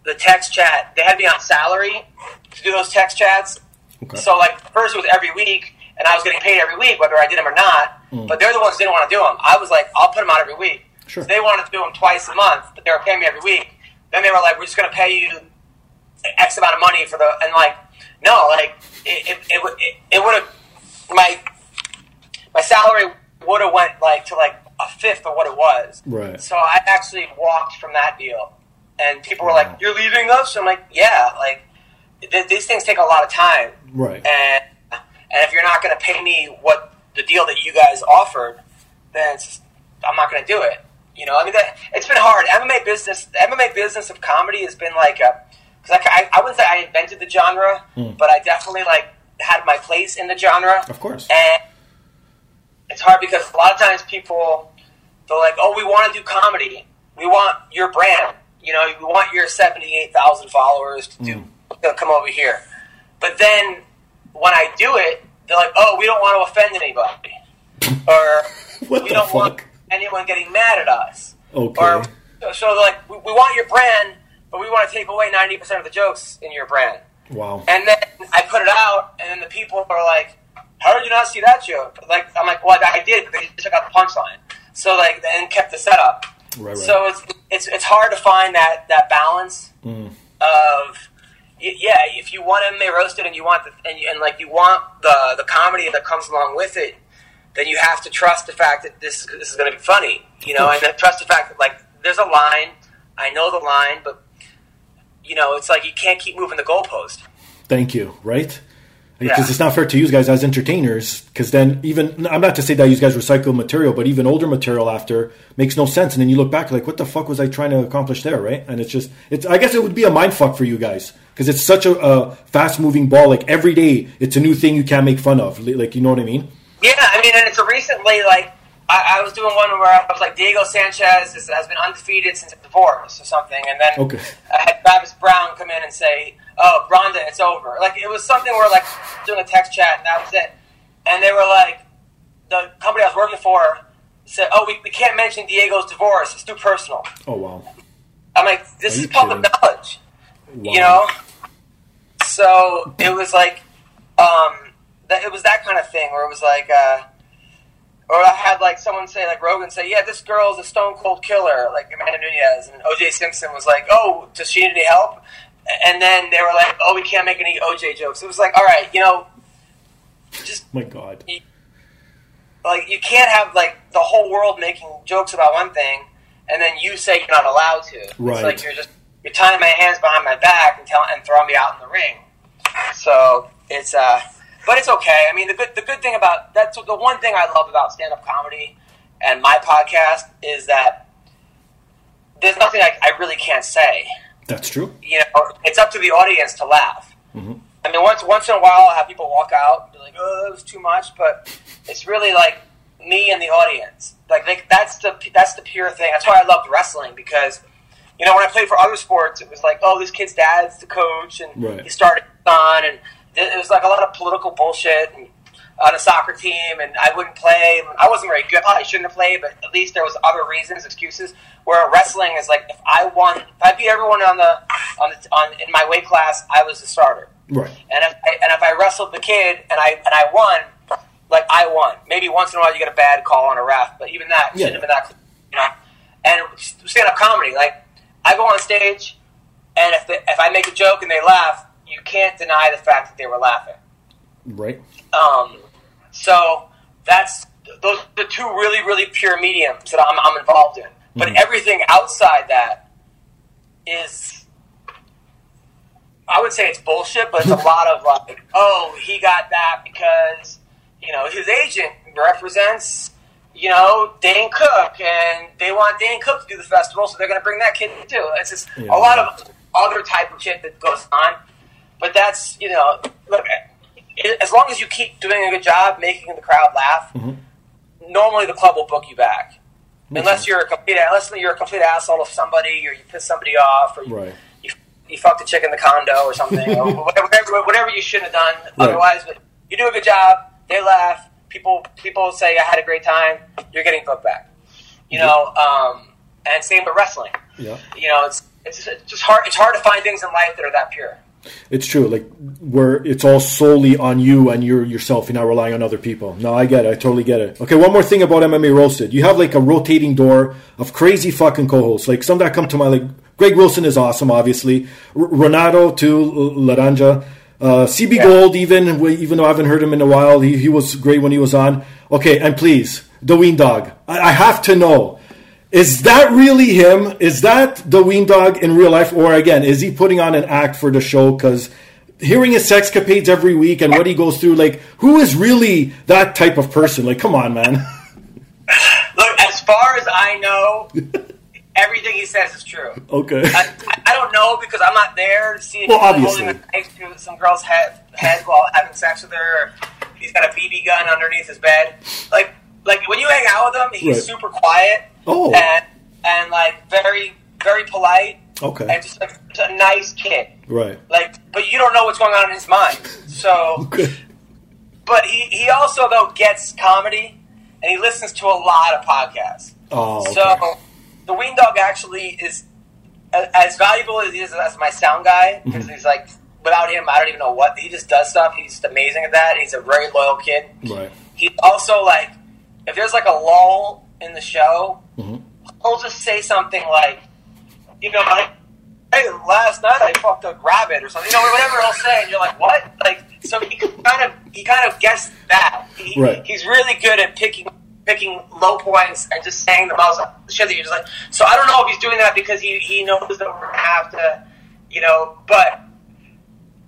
the text chat, they had me on salary to do those text chats. Okay. So like first it was every week, and I was getting paid every week, whether I did them or not. Mm. But they're the ones who didn't want to do them. I was like, I'll put them out every week. Sure. So they wanted to do them twice a month, but they were paying me every week. Then they were like, we're just going to pay you X amount of money for the, and like, no, like, it, it, it, would- it, it would have, my, my salary would have went like to like a fifth of what it was. Right. So I actually walked from that deal. And people were Wow. like, you're leaving us? I'm like, yeah, like, th- these things take a lot of time Right. and and if you're not going to pay me what the deal that you guys offered, then it's, I'm not going to do it. You know, I mean, that, it's been hard. MMA business, the MMA business of comedy has been like a because I, I wouldn't say I invented the genre, hmm. but I definitely like had my place in the genre. Of course. And it's hard because a lot of times people they're like, "Oh, we want to do comedy. We want your brand. You know, we want your seventy-eight thousand followers to do to come over here." But then when I do it, they're like, "Oh, we don't want to offend anybody," or "We don't want anyone getting mad at us." Okay. Or so they're like, we, "We want your brand, but we want to take away ninety percent of the jokes in your brand." Wow. And then I put it out, and then the people are like, "How did you not see that joke?" Like I'm like, "Well, I did, but they just took out the punchline." So like, and kept the setup. Right, right. So it's it's it's hard to find that that balance Mm. of yeah, if you want MMA roasted and you want the and, you, and like you want the the comedy that comes along with it, then you have to trust the fact that this this is going to be funny, you know, and trust the fact that like there's a line. I know the line, but you know, it's like you can't keep moving the goalpost. Thank you. Right? Because Yeah. it's not fair to use guys as entertainers. Because then, even I'm not to say that you guys recycle material, but even older material after makes no sense. And then you look back, like, what the fuck was I trying to accomplish there? Right? And it's just, it's. I guess it would be a mind fuck for you guys because it's such a, a fast moving ball. Like every day, it's a new thing you can't make fun of. Like you know what I mean? Yeah, I mean, and it's a recently like I, I was doing one where I was like Diego Sanchez has, has been undefeated since a divorce or something, and then Okay. I had Travis Browne come in and say, "Oh, Ronda, it's over." Like it was something where like doing a text chat and that was it, and they were like, the company I was working for said, "Oh, we, we can't mention Diego's divorce; it's too personal." Oh wow. I'm like, "This is public kidding? knowledge." wow. you know so it was like um that it was that kind of thing where it was like uh or I had like someone say like Rogan say, yeah, this girl's a stone cold killer, like Amanda Nunes, and OJ Simpson was like, oh, does she need any help? And then they were like, oh, we can't make any OJ jokes. It was like, all right, you know, just My God. like you can't have like the whole world making jokes about one thing, and then you say you're not allowed to. Right. It's like you're just you're tying my hands behind my back and tell and throwing me out in the ring. So it's uh, but it's okay. I mean, the good the good thing about that's the one thing I love about stand up comedy and my podcast is that there's nothing I, I really can't say. That's true. You know, it's up to the audience to laugh. Mm-hmm. I mean, once once in a while, I'll have people walk out, and be like, "Oh, that was too much," but it's really like me and the audience. Like they, that's the that's the pure thing. That's why I loved wrestling because you know when I played for other sports, it was like, "Oh, this kid's dad's the coach, and Right. he started on, and it was like a lot of political bullshit and, on a soccer team, and I wouldn't play. I wasn't very good. I shouldn't have played, but at least there was other reasons, excuses. Where wrestling is like, if I won, if I beat everyone on the on the on in my weight class, I was the starter. Right. And if I, and if I wrestled the kid and I and I won, like I won. Maybe once in a while you get a bad call on a ref, but even that Yeah. shouldn't have been that. You know. And stand up comedy, like I go on stage, and if the, if I make a joke and they laugh, you can't deny the fact that they were laughing. Right. Um, so that's those are the two really really pure mediums that I'm, I'm involved in. But everything outside that is, I would say it's bullshit. But it's a lot of like, oh, he got that because you know his agent represents you know Dane Cook, and they want Dane Cook to do the festival, so they're going to bring that kid too. It's just Yeah. a lot of other type of shit that goes on. But that's you know, look, as long as you keep doing a good job making the crowd laugh, normally the club will book you back. unless you're a complete unless you're a complete asshole to somebody, or you piss somebody off, or you, Right. you, you fucked a chick in the condo or something, or whatever, whatever, you shouldn't have done. Right. Otherwise, but you do a good job. They laugh. People people say I had a great time. You're getting booked back. You know, um, and same with wrestling. Yeah. You know, it's it's just hard. It's hard to find things in life that are that pure. It's true. Like where it's all solely on you and you're yourself. You're not relying on other people. No, I get it. I totally get it. Okay, one more thing about MMA roasted. You have like a rotating door of crazy fucking co-hosts. Like some that come to my like Greg Wilson is awesome, obviously. R- Renato too, Laranja. Uh, CB yeah. Gold, even even though I haven't heard him in a while, he, he was great when he was on. Okay, and please, the Ween Dog. I, I have to know is that really him? Is that the Ween Dog in real life? Or again, is he putting on an act for the show? Because hearing his sexcapades every week and what he goes through, like, who is really that type of person? Like, come on, man. Look, as far as I know, everything he says is true. Okay. I, I don't know because I'm not there to see if well, he's obviously. holding a knife to some girl's head, head while having sex with her. he's got a BB gun underneath his bed. Like, like when you hang out with him, he's right. super quiet Oh. And, and like very, very polite. Okay. And just, like, just a nice kid. Right. Like, but you don't know what's going on in his mind. So. okay. But he, he also though gets comedy, and he listens to a lot of podcasts. Oh. Okay. So the Ween Dog actually is as valuable as he is as my sound guy because mm-hmm. he's like without him I don't even know what he just does stuff. He's amazing at that. He's a very loyal kid. Right. He's also like if there's like a lull in the show, mm-hmm. he'll just say something like, you know, like, hey, last night I fucked a rabbit or something, you know, whatever he'll say, and you're like, what? Like, so he kind of he kind of guessed that. He, right. He's really good at picking picking low points and just saying the most shit that you're just like. So I don't know if he's doing that because he he knows that we're gonna have to, you know, but.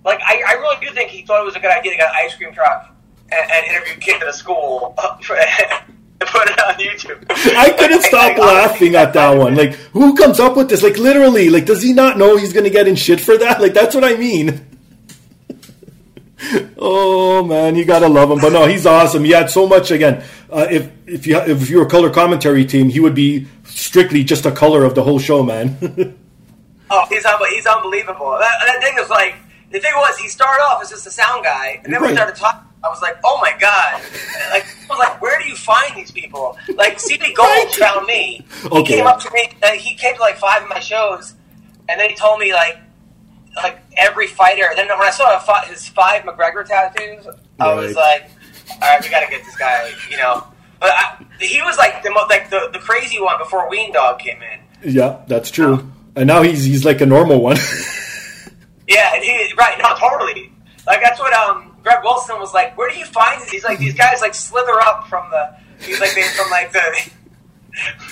Like I, I really do think he thought it was a good idea to get an ice cream truck and, and interview kids at a school put it on YouTube. I couldn't stop laughing at that one. Like, who comes up with this? Like, literally, like, does he not know he's going to get in shit for that? Like, that's what I mean. oh man, you gotta love him. But no, he's awesome. He had so much. Again, uh, if if you if you were a color commentary team, he would be strictly just a color of the whole show, man. oh, he's he's unbelievable. That, that thing is like the thing was he started off as just a sound guy, and then right. we started talking I was like, oh my god! Like, I was like, where do you find these people? Like, CB Gold found me. He okay. came up to me. Uh, he came to like five of my shows, and then he told me like, like every fighter. Then when I saw his five McGregor tattoos, I was like, all right, we got to get this guy. You know, but I, he was like the most like the, the crazy one before Ween Dog came in. Yeah, that's true. Um, and now he's he's like a normal one. yeah, he, right. No, totally. Like that's what um Greg Wilson was like, where do you find these? He's like, these guys like slither up from the, he's like, they from like the,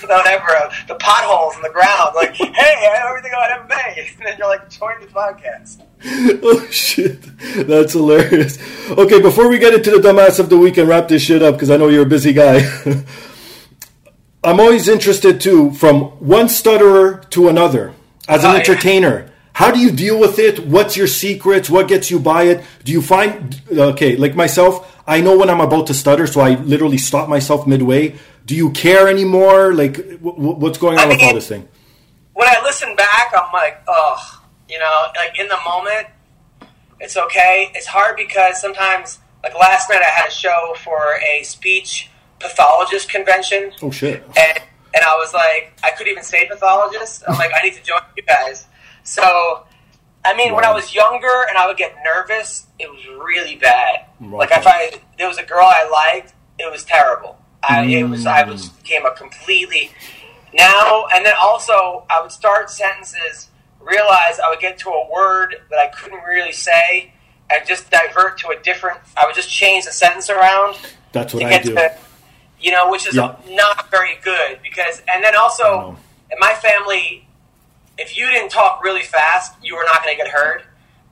whatever, uh, the potholes in the ground. Like, hey, I know everything about MMA. And then you're like, join the podcast. oh shit, that's hilarious. Okay, before we get into the dumbass of the week and wrap this shit up, because I know you're a busy guy. I'm always interested too, from one stutterer to another, as an oh, entertainer. Yeah how do you deal with it? What's your secrets? What gets you by it? Do you find okay, like myself, I know when I'm about to stutter, so I literally stop myself midway. Do you care anymore? Like, w- what's going on I with all this thing? When I listen back, I'm like, oh, you know, like in the moment, it's okay. It's hard because sometimes, like last night, I had a show for a speech pathologist convention. Oh shit! And and I was like, I couldn't even say pathologist. I'm like, I need to join you guys. So, I mean, when I was younger and I would get nervous, it was really bad. Like if I there was a girl I liked, it was terrible. I it was I was mm. became a completely now and then also I would start sentences, realize I would get to a word that I couldn't really say, and just divert to a different. I would just change the sentence around. That's what I do. To, you know, which is yep. not very good because, and then also, in my family, if you didn't talk really fast, you were not going to get heard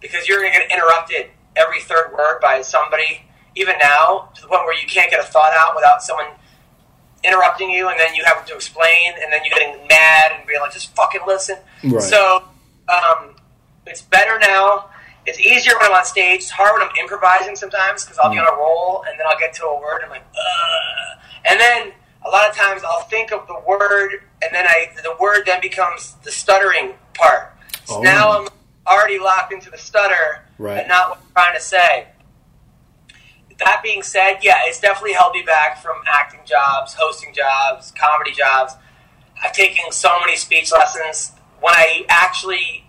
because you're going to get interrupted every third word by somebody. Even now, to the point where you can't get a thought out without someone interrupting you, and then you have to explain, and then you're getting mad and being like, "Just fucking listen." Right. So um, it's better now. It's easier when I'm on stage. It's hard when I'm improvising sometimes because I'll mm. be on a roll, and then I'll get to a word, and I'm like, Ugh. and then a lot of times I'll think of the word, and then I the word then becomes the stuttering part. So oh. now I'm already locked into the stutter right. and not what I'm trying to say. That being said, yeah, it's definitely held me back from acting jobs, hosting jobs, comedy jobs. I've taken so many speech lessons. When I actually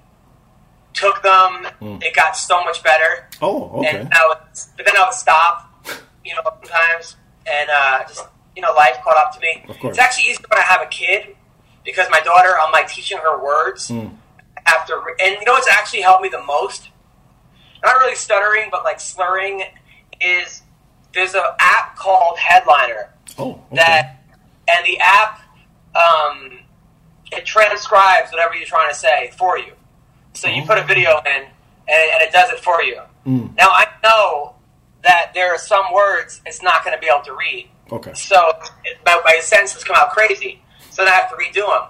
took them. It got so much better. Oh, okay. And I would, but then I would stop, you know, sometimes, and uh, just you know, life caught up to me. It's actually easier when I have a kid because my daughter, I'm like teaching her words. Hmm. After, and you know what's actually helped me the most? Not really stuttering, but like slurring. Is there's an app called Headliner Oh, okay. that, and the app, um, it transcribes whatever you're trying to say for you. So you put a video in, and, and it does it for you. Now I know that there are some words it's not going to be able to read. Okay. So my, my sentences come out crazy. So then I have to redo them.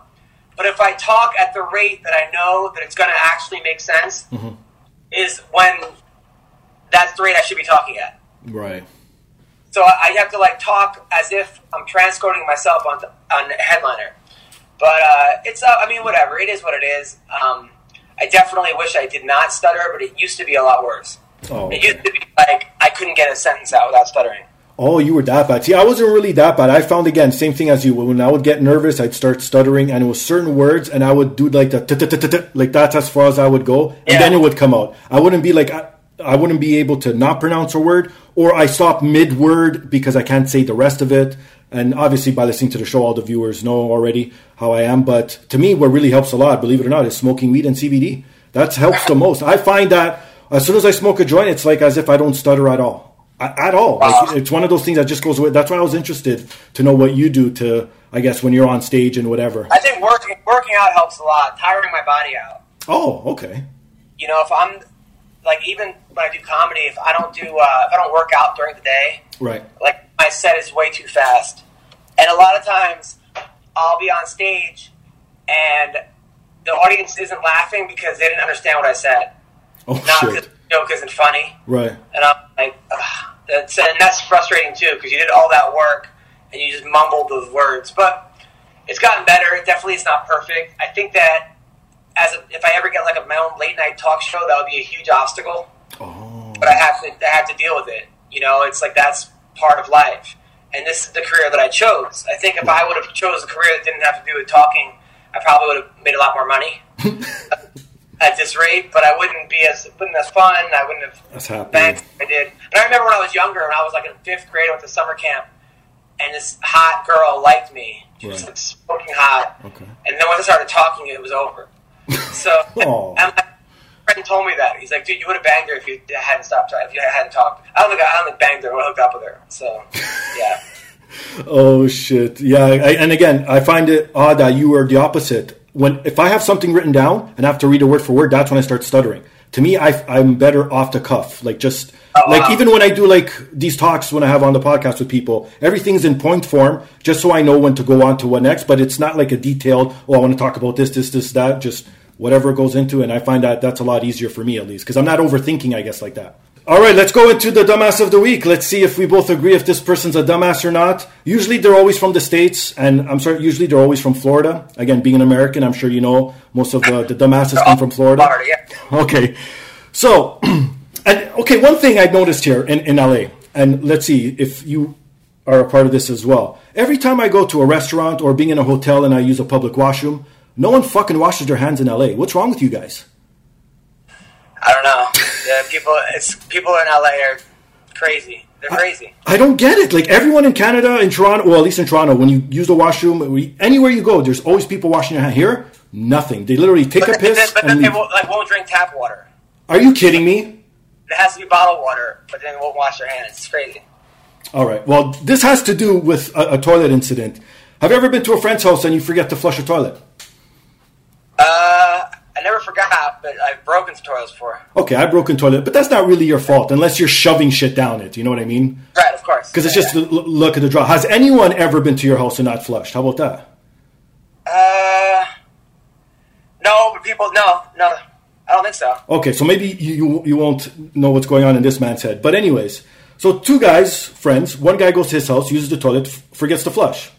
But if I talk at the rate that I know that it's going to actually make sense, is when that's the rate I should be talking at. Right. So I have to like talk as if I'm transcoding myself on on headliner. But uh, it's uh, I mean whatever it is what it is. Um, I definitely wish I did not stutter, but it used to be a lot worse. Oh, It used to be like I couldn't get a sentence out without stuttering. Oh, you were that bad. See, I wasn't really that bad. I found again same thing as you. When I would get nervous, I'd start stuttering, and it was certain words, and I would do like the like that's as far as I would go, and Yeah. then it would come out. I wouldn't be like I, I wouldn't be able to not pronounce a word, or I stop mid word because I can't say the rest of it. And obviously, by listening to the show, all the viewers know already how I am. But to me, what really helps a lot, believe it or not, is smoking weed and CBD. That helps the most. I find that as soon as I smoke a joint, it's like as if I don't stutter at all. At all. Like, it's one of those things that just goes away. That's why I was interested to know what you do to, I guess, when you're on stage and whatever. I think working working out helps a lot. Tiring my body out. Oh, okay. You know, if I'm like even when I do comedy, if I don't do uh, if I don't work out during the day, Right. like my set is way too fast. And a lot of times I'll be on stage and the audience isn't laughing because they didn't understand what I said. Oh, Not shit. Joke isn't funny. Right. And I'm like, Ugh. that's and that's frustrating too because you did all that work and you just mumbled those words. But it's gotten better. It definitely it's not perfect. I think that as a, if I ever get like a my own late night talk show, that would be a huge obstacle. Oh. But I have to I have to deal with it. You know, it's like that's part of life. And this is the career that I chose. I think if I would have chose a career that didn't have to do with talking, I probably would have made a lot more money at this rate. But I wouldn't be as wouldn't as fun. I wouldn't have That's banked I did. And I remember when I was younger, when I was like in fifth grade, I went to summer camp, and this hot girl liked me. She was Right. like smoking hot. Okay. And then once I started talking, it was over. So, Aw. and my friend told me that. He's like, dude, you would have banged her if you hadn't stopped talking, if you hadn't talked. I don't think I, I don't think banged her. I hooked up with her. So, yeah. Oh shit! Yeah, I, and again, I find it odd that you were the opposite. When if I have something written down and I have to read it word for word, that's when I start stuttering. To me, I, I'm better off the cuff, like just Oh, like wow. even when I do like these talks when I have on the podcast with people, everything's in point form, just so I know when to go on to what next. But it's not like a detailed. Oh, I want to talk about this, this, this, that. Just whatever it goes into, and I find that that's a lot easier for me at least because I'm not overthinking. I guess like that. All right, let's go into the dumbass of the week. Let's see if we both agree if this person's a dumbass or not. Usually they're always from the States, and I'm sorry, usually they're always from Florida. Again, being an American, I'm sure you know most of the, the dumbasses come from Florida. Florida, yeah. Okay. So, and okay, one thing I noticed here in, in LA, and let's see if you are a part of this as well. Every time I go to a restaurant or being in a hotel and I use a public washroom, no one fucking washes their hands in LA. What's wrong with you guys? I don't know. Yeah, people, it's people in LA are crazy. They're crazy. I don't get it. Like everyone in Canada, in Toronto, well, at least in Toronto, when you use the washroom, we, anywhere you go, there's always people washing their hand. Here, nothing. They literally take a But, then, piss but then and they won't, like won't drink tap water. Are you kidding me? It has to be bottled water, but then they won't wash their hands. It's crazy. All right. Well, this has to do with a, a toilet incident. Have you ever been to a friend's house and you forget to flush a toilet? Uh, I never forgot, but I've broken toilets before. Okay, I broke a toilet, but that's not really your fault unless you're shoving shit down it. You know what I mean? Right, of course. Because it's Yeah, just the l- look at the draw. Has anyone ever been to your house and not flushed? How about that? Uh, no, but people, no, no, I don't think so. Okay, so maybe you you won't know what's going on in this man's head. But anyways, so two guys, friends, one guy goes to his house, uses the toilet, forgets to flush.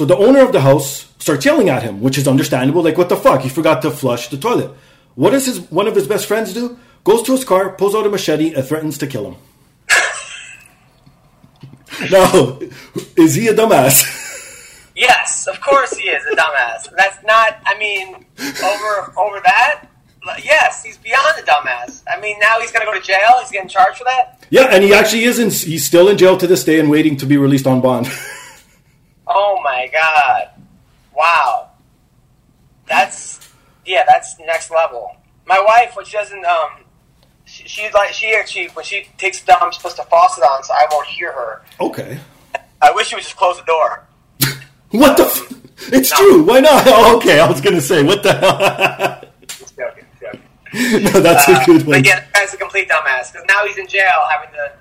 So the owner of the house starts yelling at him, which is understandable. Like, what the fuck? He forgot to flush the toilet. What does his one of his best friends do? Goes to his car, pulls out a machete, and threatens to kill him. now, is he a dumbass? Yes, of course he is a dumbass. That's not. I mean, over over that. Yes, he's beyond a dumbass. I mean, now he's going to go to jail. He's getting charged for that. Yeah, and he actually is in. He's still in jail to this day and waiting to be released on bond. oh my god! Wow, that's yeah, that's next level. My wife, when she doesn't, um, she, she's like she actually when she takes dumps, puts the faucet on, so I won't hear her. Okay. I wish she would just close the door. what the? F- it's no. true. Why not? Oh, okay, I was gonna say what the hell. joking, joking. no, that's uh, a good one. But yeah, that guy's a complete dumbass because now he's in jail having to.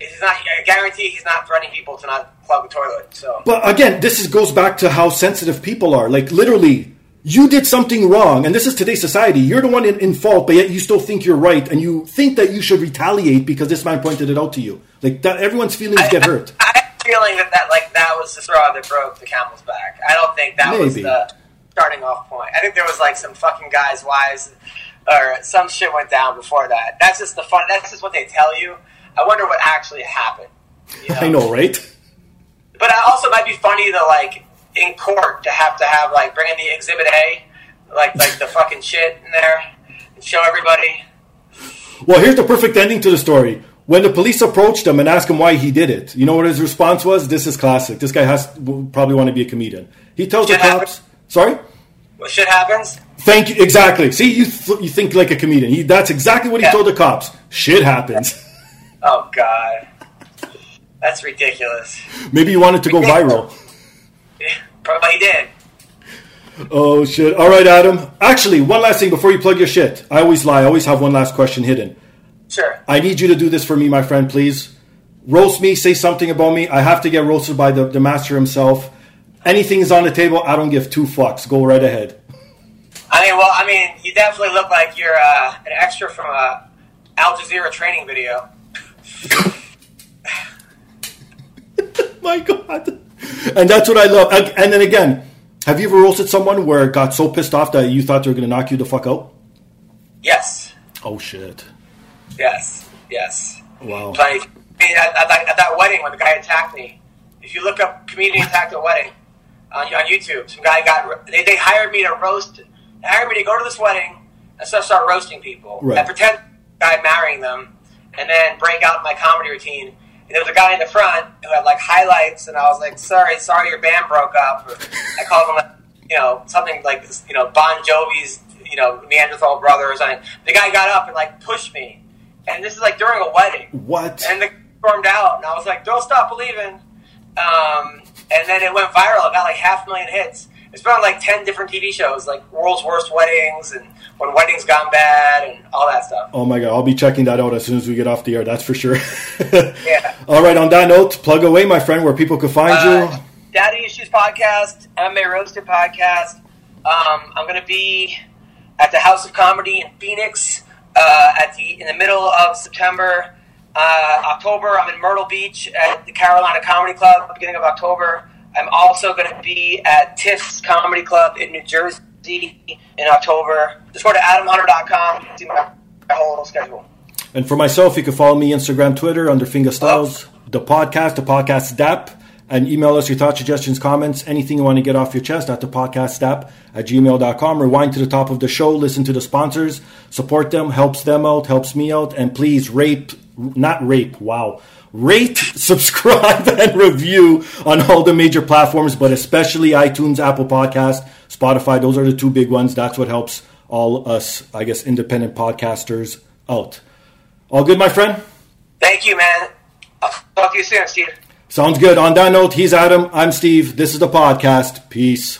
He's not. I guarantee he's not threatening people to not plug the toilet. So. But again, this is, goes back to how sensitive people are. Like literally, you did something wrong, and this is today's society. You're the one in, in, fault, but yet you still think you're right, and you think that you should retaliate because this man pointed it out to you. Like that, everyone's feelings I, get hurt. I, I, have a feeling that, that like that was the straw that broke the camel's back. I don't think that Maybe. was the starting off point. I think there was like some fucking guys' wives or some shit went down before that. That's just the fun. That's just what they tell you. I wonder what actually happened. You know? I know, right? But it also might be funny to like in court to have to have like bring in the exhibit A, like like the fucking shit in there, and show everybody. Well, here's the perfect ending to the story. When the police approached him and asked him why he did it, you know what his response was? This is classic. This guy has probably want to be a comedian. He tells shit the cops, happens. "Sorry, what shit happens." Thank you. Exactly. See, you th- you think like a comedian. He, that's exactly what he yeah. told the cops. Shit happens. Oh God, that's ridiculous. Maybe you wanted to go viral. Yeah, probably did. Oh shit! All right, Adam. Actually, one last thing before you plug your shit. I always lie. I always have one last question hidden. Sure. I need you to do this for me, my friend, please. Roast me. Say something about me. I have to get roasted by the, the master himself. Anything is on the table. I don't give two fucks. Go right ahead. I mean, well, I mean, you definitely look like you're uh, an extra from a Al Jazeera training video. My God, and that's what I love. And then again, have you ever roasted someone where it got so pissed off that you thought they were going to knock you the fuck out? Yes. Oh shit. Yes. Yes. Wow. Like, I mean, at, at, that, at, that, wedding when the guy attacked me, if you look up comedian attacked a wedding on, on YouTube, some guy got they, they hired me to roast they hired me to go to this wedding and start, start roasting people right. and pretend guy marrying them, and then break out my comedy routine. And there was a guy in the front who had like highlights, and I was like, "Sorry, sorry, your band broke up." Or I called him, like, you know, something like you know Bon Jovi's, you know, Neanderthal brothers. And the guy got up and like pushed me, and this is like during a wedding. What? And the stormed out, and I was like, "Don't stop believing." Um, and then it went viral. It got like half a million hits it's been on like ten different TV shows, like World's Worst Weddings and When Weddings Gone Bad and all that stuff. Oh my god, I'll be checking that out as soon as we get off the air. That's for sure. yeah. All right. On that note, plug away, my friend, where people can find uh, you. Daddy Issues Podcast, MMA Roasted Podcast. Um, I'm going to be at the House of Comedy in Phoenix uh, at the in the middle of September. Uh, October, I'm in Myrtle Beach at the Carolina Comedy Club, beginning of October. I'm also going to be at Tiff's Comedy Club in New Jersey in October. Just go to adamhunter.com see my, my whole schedule. And for myself, you can follow me Instagram, Twitter under Fingastylz, oh. the podcast, the podcast DAP, and email us your thoughts, suggestions, comments, anything you want to get off your chest at the podcast DAP at gmail.com. Rewind to the top of the show, listen to the sponsors, support them, helps them out, helps me out, and please rape, not rape, wow rate, subscribe, and review on all the major platforms, but especially iTunes, Apple Podcast, Spotify. Those are the two big ones. That's what helps all us, I guess, independent podcasters out. All good, my friend? Thank you, man. I'll talk to you soon, Steve. Sounds good. On that note, he's Adam. I'm Steve. This is the podcast. Peace.